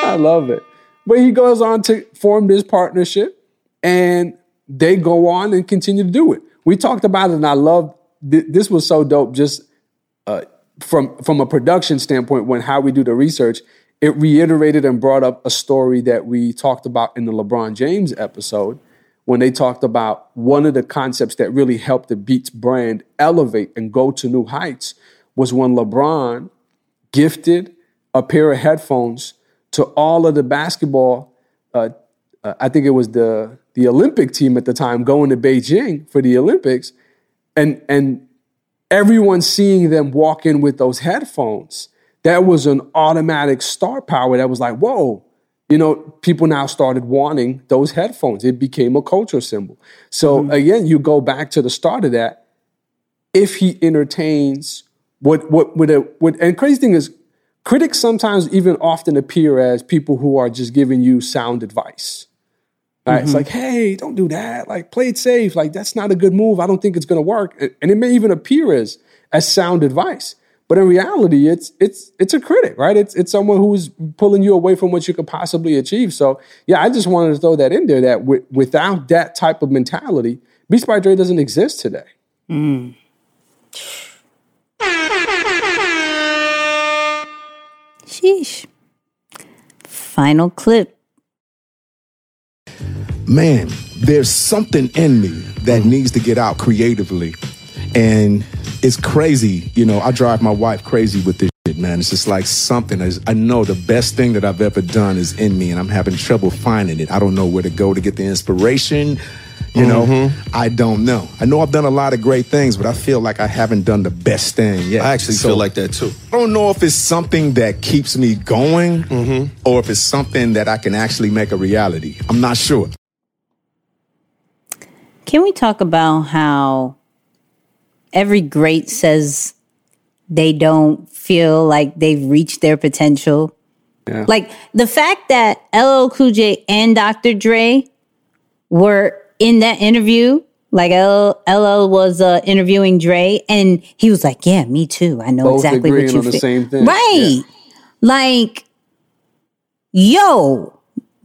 I love it. But he goes on to form this partnership, and they go on and continue to do it. We talked about it, and I love th- this. Was so dope. Just uh, from from a production standpoint, when how we do the research, it reiterated and brought up a story that we talked about in the LeBron James episode when they talked about one of the concepts that really helped the Beats brand elevate and go to new heights was when LeBron gifted a pair of headphones to all of the basketball. Uh, uh, I think it was the the Olympic team at the time going to Beijing for the Olympics, and and everyone seeing them walk in with those headphones. That was an automatic star power. That was like, whoa, you know, people now started wanting those headphones. It became a culture symbol. So mm-hmm. again, you go back to the start of that. If he entertains what what would a, what and crazy thing is, critics sometimes even often appear as people who are just giving you sound advice. Right? It's mm-hmm. like, hey, don't do that. Like, play it safe. Like, that's not a good move. I don't think it's going to work. And- And it may even appear as as sound advice, but in reality, it's it's it's a critic, right? It's it's someone who's pulling you away from what you could possibly achieve. So, yeah, I just wanted to throw that in there. That wi- without that type of mentality, Beats by Dre doesn't exist today. Mm. Sheesh. Final clip. Man, there's something in me that mm-hmm. needs to get out creatively. And it's crazy. You know, I drive my wife crazy with this shit, man. It's just like something. is- I know the best thing that I've ever done is in me, and I'm having trouble finding it. I don't know where to go to get the inspiration. You know, mm-hmm. I don't know. I know I've done a lot of great things, but I feel like I haven't done the best thing yet. I actually So- feel like that too. I don't know if it's something that keeps me going mm-hmm. or if it's something that I can actually make a reality. I'm not sure. Can we talk about how every great says they don't feel like they've reached their potential? Yeah. Like the fact that LL Cool J and Dr. Dre were in that interview, like LL, LL was uh, interviewing Dre, and he was like, "Yeah, me too. I know Both exactly what you feel." right? Like, yo,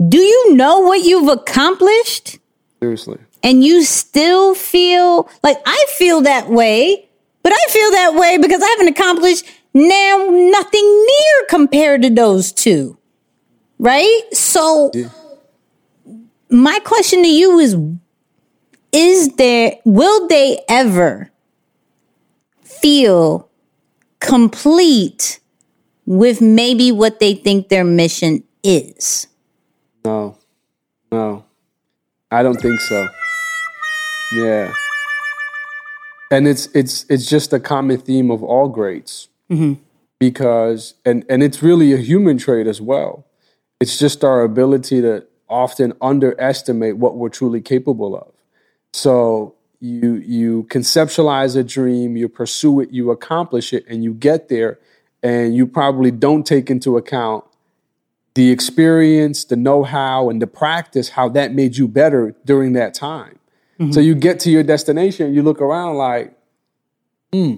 do you know what you've accomplished? Seriously. And you still feel like I feel that way, but I feel that way because I haven't accomplished now nothing near compared to those two. Right? So yeah. my question to you is is there will they ever feel complete with maybe what they think their mission is? No. No. I don't think so. Yeah. And it's it's it's just a common theme of all greats. Mm-hmm. Because and and it's really a human trait as well. It's just our ability to often underestimate what we're truly capable of. So you you conceptualize a dream, you pursue it, you accomplish it, and you get there, and you probably don't take into account the experience, the know-how, and the practice, how that made you better during that time. Mm-hmm. So you get to your destination, you look around like, hmm,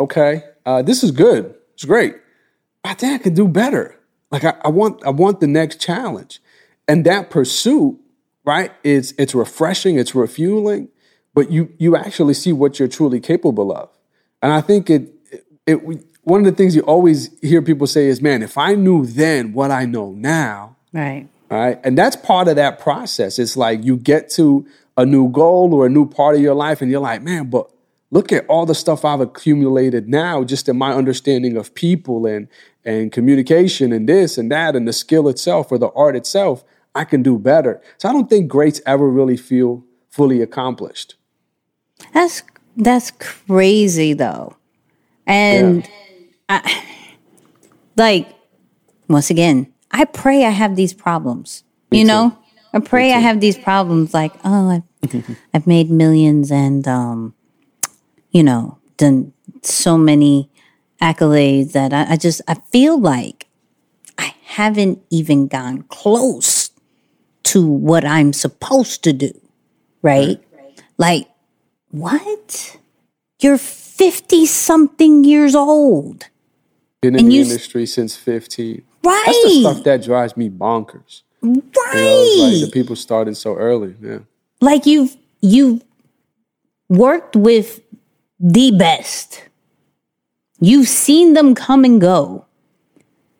okay, uh, this is good, it's great. I think I can do better. Like I, I want, I want the next challenge, and that pursuit, right? It's it's refreshing, it's refueling, but you you actually see what you're truly capable of, and I think it it, it one of the things you always hear people say is, man, if I knew then what I know now. Right. Right. And that's part of that process. It's like you get to a new goal or a new part of your life and you're like, man, but look at all the stuff I've accumulated now just in my understanding of people and and communication and this and that and the skill itself or the art itself. I can do better. So I don't think greats ever really feel fully accomplished. That's that's crazy though. And yeah. I, like once again, I pray I have these problems. Me you too. know, I pray I have these problems. Like, oh, I've, I've made millions and, um, you know, done so many accolades that I, I just I feel like I haven't even gone close to what I'm supposed to do. Right? right. Like, what? You're 50 something years old been in and the industry since 15. Right. That's the stuff that drives me bonkers. Right. You know, like the people started so early. Yeah. Like you've you've worked with the best. You've seen them come and go.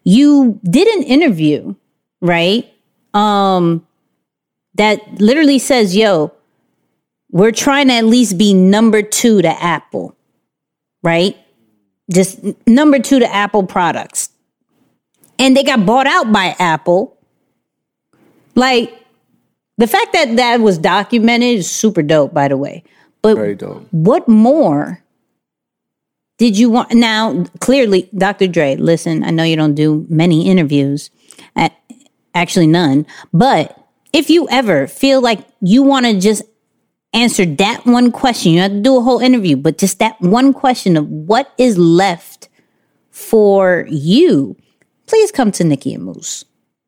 You did an interview, right? Um that literally says, "Yo, we're trying to at least be number 2 to Apple." Right? just number two to Apple products. And they got bought out by Apple. Like the fact that that was documented is super dope, by the way. But Very dope. what more did you want? Now, clearly, Dr. Dre, listen, I know you don't do many interviews, actually, none. But if you ever feel like you want to just answer that one question. You have to do a whole interview, but just that one question of what is left for you, please come to Nikki and Moose.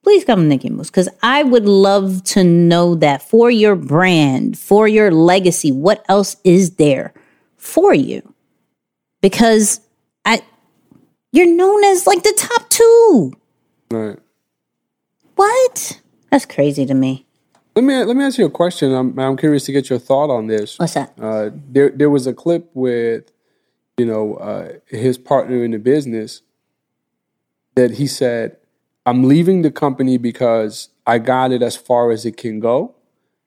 Please come to Nikki Moose because I would love to know that for your brand, for your legacy, what else is there for you? Because I, you're known as like the top two. Right. What? That's crazy to me. Let me let me ask you a question. I'm I'm curious to get your thought on this. What's that? Uh, there there was a clip with, you know, uh, his partner in the business. That he said, "I'm leaving the company because I got it as far as it can go,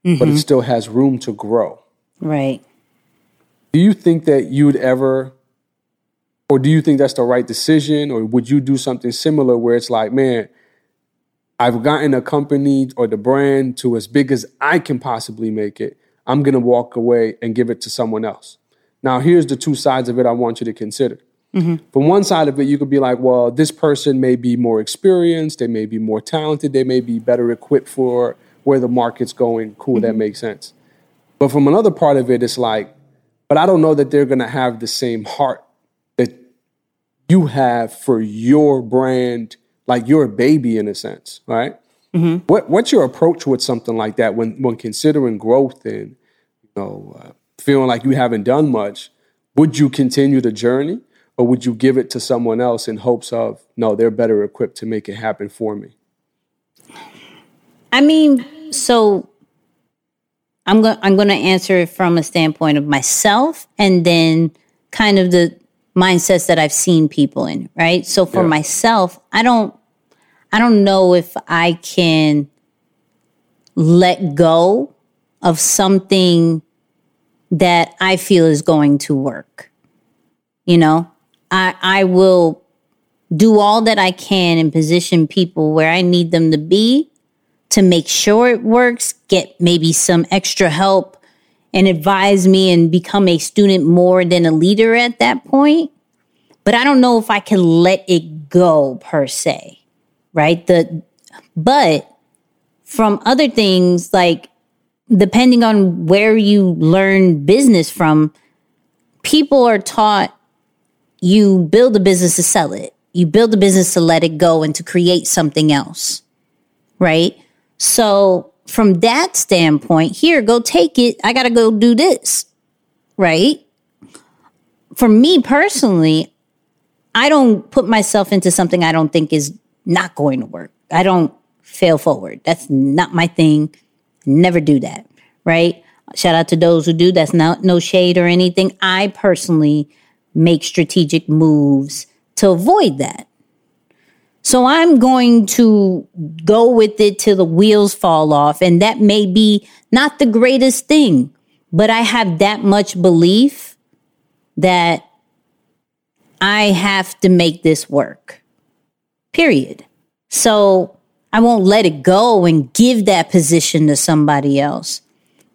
mm-hmm. but it mm-hmm. still has room to grow." Right. Do you think that you'd ever, or do you think that's the right decision, or would you do something similar where it's like, man? I've gotten a company or the brand to as big as I can possibly make it. I'm going to walk away and give it to someone else. Now, here's the two sides of it I want you to consider. Mm-hmm. From one side of it, you could be like, well, this person may be more experienced, they may be more talented, they may be better equipped for where the market's going. Cool, mm-hmm. that makes sense. But from another part of it, it's like, but I don't know that they're going to have the same heart that you have for your brand like you're a baby in a sense, right? Mm-hmm. What what's your approach with something like that when when considering growth and you know uh, feeling like you haven't done much? Would you continue the journey, or would you give it to someone else in hopes of no, they're better equipped to make it happen for me? I mean, so I'm going I'm going to answer it from a standpoint of myself and then kind of the mindsets that I've seen people in, right? So for yeah. myself, I don't I don't know if I can let go of something that I feel is going to work. You know, I I will do all that I can and position people where I need them to be to make sure it works, get maybe some extra help and advise me and become a student more than a leader at that point. But I don't know if I can let it go per se. Right? The but from other things like depending on where you learn business from, people are taught you build a business to sell it. You build a business to let it go and to create something else. Right? So from that standpoint, here, go take it. I got to go do this. Right? For me personally, I don't put myself into something I don't think is not going to work. I don't fail forward. That's not my thing. Never do that. Right? Shout out to those who do. That's not no shade or anything. I personally make strategic moves to avoid that. So I'm going to go with it till the wheels fall off. And that may be not the greatest thing, but I have that much belief that I have to make this work. Period. So I won't let it go and give that position to somebody else,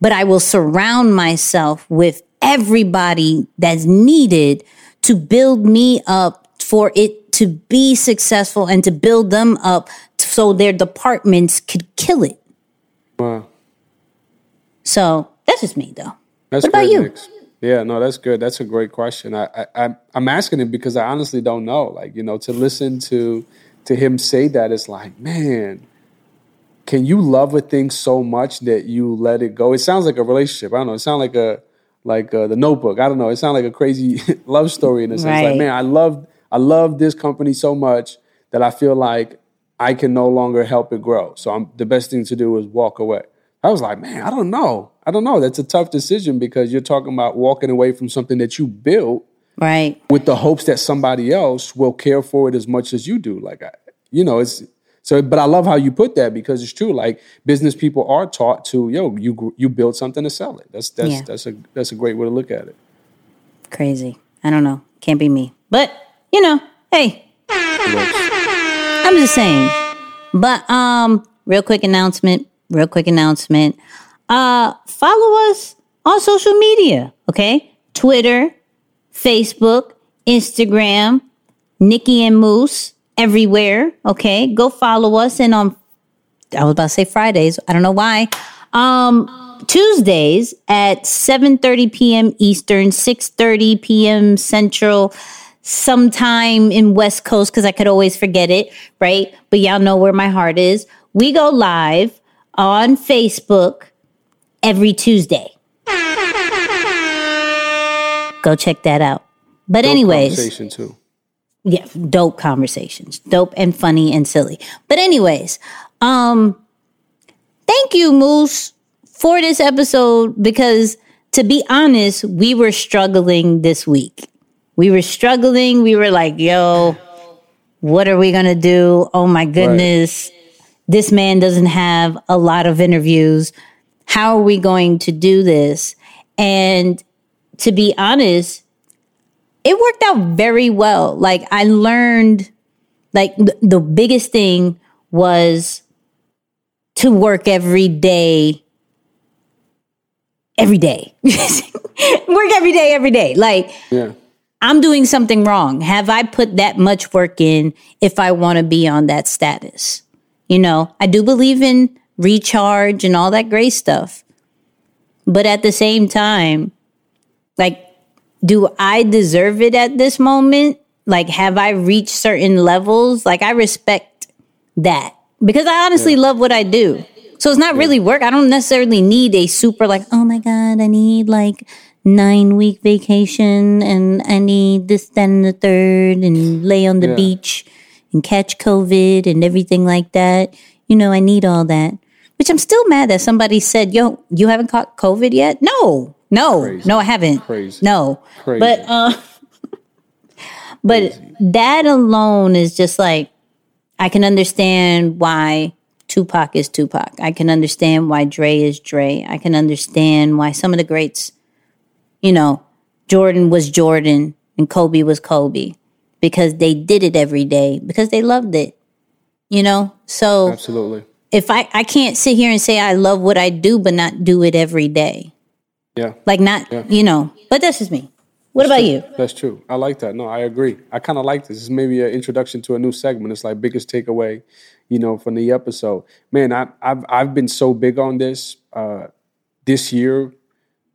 but I will surround myself with everybody that's needed to build me up for it to be successful and to build them up so their departments could kill it. Wow. So that's just me, though. That's what about you? Nix. Yeah, no, that's good. That's a great question. I, I I'm asking it because I honestly don't know. Like, you know, to listen to to him say that is like, man, can you love a thing so much that you let it go? It sounds like a relationship. I don't know. It sounds like a like uh, the Notebook. I don't know. It sounds like a crazy love story in a sense. Right. Like, man, I love I love this company so much that I feel like I can no longer help it grow. So I'm, the best thing to do is walk away. I was like, man, I don't know. I don't know. That's a tough decision because you're talking about walking away from something that you built, right? With the hopes that somebody else will care for it as much as you do. Like, I, you know, it's so. But I love how you put that because it's true. Like, business people are taught to, yo, you you build something to sell it. That's that's yeah. that's a that's a great way to look at it. Crazy. I don't know. Can't be me, but you know, hey, I'm just saying. But um, real quick announcement. Real quick announcement uh, follow us on social media, okay? Twitter, Facebook, Instagram, Nikki and Moose, everywhere, okay? Go follow us. And on, I was about to say Fridays, I don't know why. Um, Tuesdays at 7.30 p.m. Eastern, 6.30 p.m. Central, sometime in West Coast, because I could always forget it, right? But y'all know where my heart is. We go live on Facebook every Tuesday. Go check that out. But dope anyways, conversation too. Yeah, dope conversations, dope and funny and silly. But anyways, um, thank you, Moose, for this episode because to be honest, we were struggling this week. We were struggling. We were like, yo, what are we going to do? Oh my goodness. Right. This man doesn't have a lot of interviews how are we going to do this? And to be honest, it worked out very well. Like I learned, like th- the biggest thing was to work every day, every day, work every day, every day. Like, yeah. I'm doing something wrong. Have I put that much work in if I want to be on that status? You know, I do believe in recharge and all that great stuff. But at the same time, like, do I deserve it at this moment? Like, have I reached certain levels? Like, I respect that because I honestly yeah. love what I do. So it's not yeah. really work. I don't necessarily need a super, like, oh my God, I need like nine week vacation and I need this, then and the third and lay on the yeah. beach and catch COVID and everything like that. You know, I need all that. Which I'm still mad that somebody said, "Yo, you haven't caught COVID yet?" No, no, Crazy. no, I haven't. Crazy. No, Crazy. but uh, but Crazy. that alone is just like I can understand why Tupac is Tupac. I can understand why Dre is Dre. I can understand why some of the greats, you know, Jordan was Jordan and Kobe was Kobe because they did it every day because they loved it. You know? So Absolutely. If I I can't sit here and say I love what I do but not do it every day. Yeah. Like not, yeah. you know, but that's just me. What That's about true. you? That's true. I like that. No, I agree. I kind of like this. This is maybe an introduction to a new segment. It's like biggest takeaway, you know, from the episode. Man, I, have I've been so big on this uh, this year.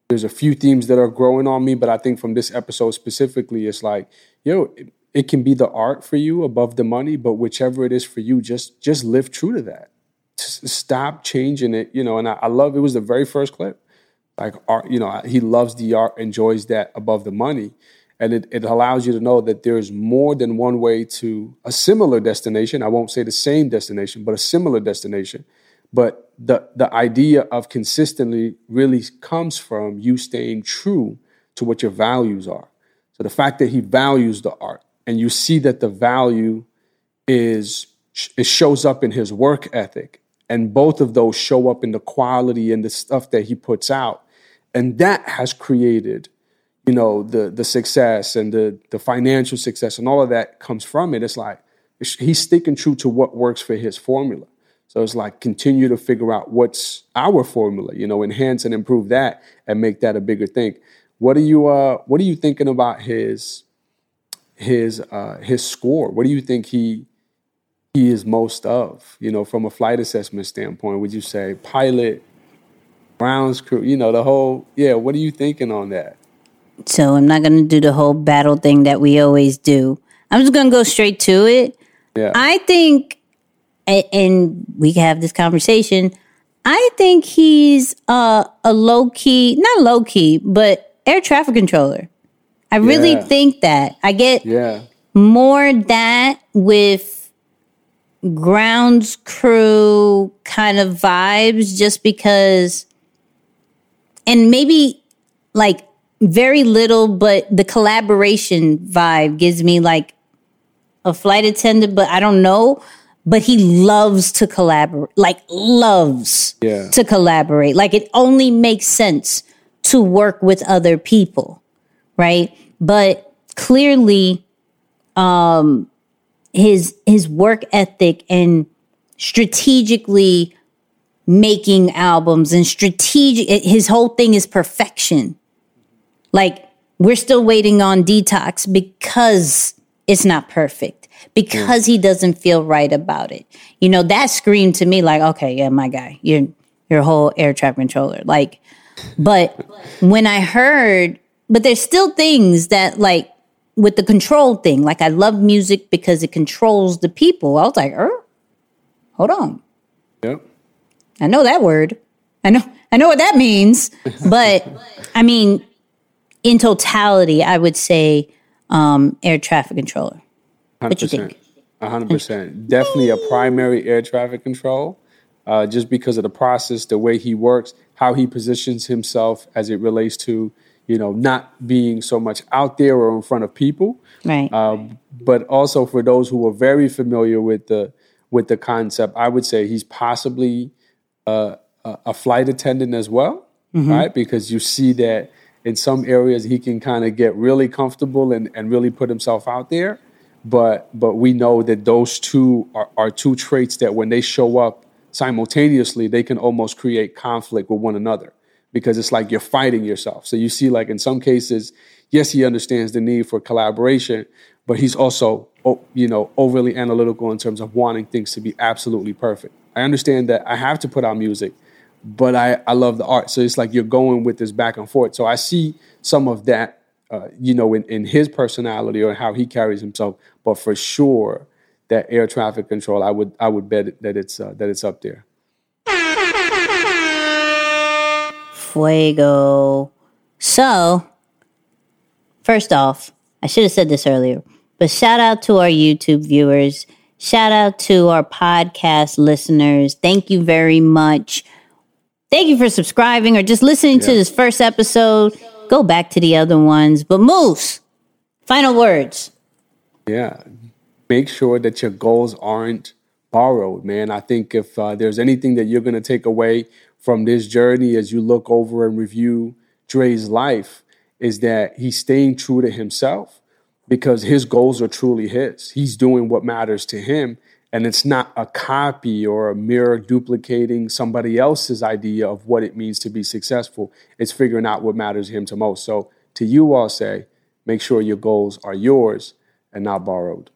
There's a few themes that are growing on me, but I think from this episode specifically, it's like, yo, it, it can be the art for you above the money, but whichever it is for you, just just live true to that. Just stop changing it, you know. And I, I love it was the very first clip like art, you know, he loves the art, enjoys that above the money. And it, it allows you to know that there's more than one way to a similar destination. I won't say the same destination, but a similar destination. But the, the idea of consistently really comes from you staying true to what your values are. So the fact that he values the art and you see that the value is it shows up in his work ethic and both of those show up in the quality and the stuff that he puts out and that has created you know the the success and the the financial success and all of that comes from it. It's like he's sticking true to what works for his formula. So it's like continue to figure out what's our formula you know enhance and improve that and make that a bigger thing. What are you uh what are you thinking about his his uh his score? What do you think he he is most of you know from a flight assessment standpoint? Would you say pilot grounds crew, you know, the whole, yeah, what are you thinking on that? So I'm not going to do the whole battle thing that we always do. I'm just going to go straight to it. Yeah. I think, and we can have this conversation. I think he's uh, a low key, not low key, but air traffic controller. I really yeah. think that. I get yeah. more that with grounds crew kind of vibes just because and maybe like very little, but the collaboration vibe gives me like a flight attendant, but I don't know. But he loves to collaborate, like loves yeah. to collaborate. Like it only makes sense to work with other people, right? But clearly, um, his his work ethic and strategically making albums and strategic his whole thing is perfection. Like we're still waiting on Detox because it's not perfect. Because he doesn't feel right about it. You know that screamed to me like okay yeah my guy you're your whole air trap controller. Like but when i heard but there's still things that like with the control thing like i love music because it controls the people. I was like er hold on I know that word. I know I know what that means. But I mean, in totality, I would say um, air traffic controller. 100%. What you think? 100%. Definitely a primary air traffic control, uh, just because of the process, the way he works, how he positions himself as it relates to, you know, not being so much out there or in front of people. Right. Uh, but also for those who are very familiar with the with the concept, I would say he's possibly a, a flight attendant as well, mm-hmm. right? Because you see that in some areas he can kind of get really comfortable and, and really put himself out there. But but we know that those two are, are two traits that when they show up simultaneously, they can almost create conflict with one another because it's like you're fighting yourself. So you see, like in some cases, yes, he understands the need for collaboration, but he's also you know overly analytical in terms of wanting things to be absolutely perfect. I understand that I have to put out music, but I, I love the art. So it's like you're going with this back and forth. So I see some of that, uh, you know, in, in his personality or how he carries himself. But for sure, that air traffic control, I would I would bet that it's uh, that it's up there. Fuego. So, first off, I should have said this earlier, but shout out to our YouTube viewers Shout out to our podcast listeners. Thank you very much. Thank you for subscribing or just listening yeah. to this first episode. Go back to the other ones. But Moose, final words. Yeah. Make sure that your goals aren't borrowed, man. I think if uh, there's anything that you're going to take away from this journey as you look over and review Dre's life, is that he's staying true to himself because his goals are truly his. He's doing what matters to him. And it's not a copy or a mirror duplicating somebody else's idea of what it means to be successful. It's figuring out what matters to him to most. So to you, I'll say, make sure your goals are yours and not borrowed.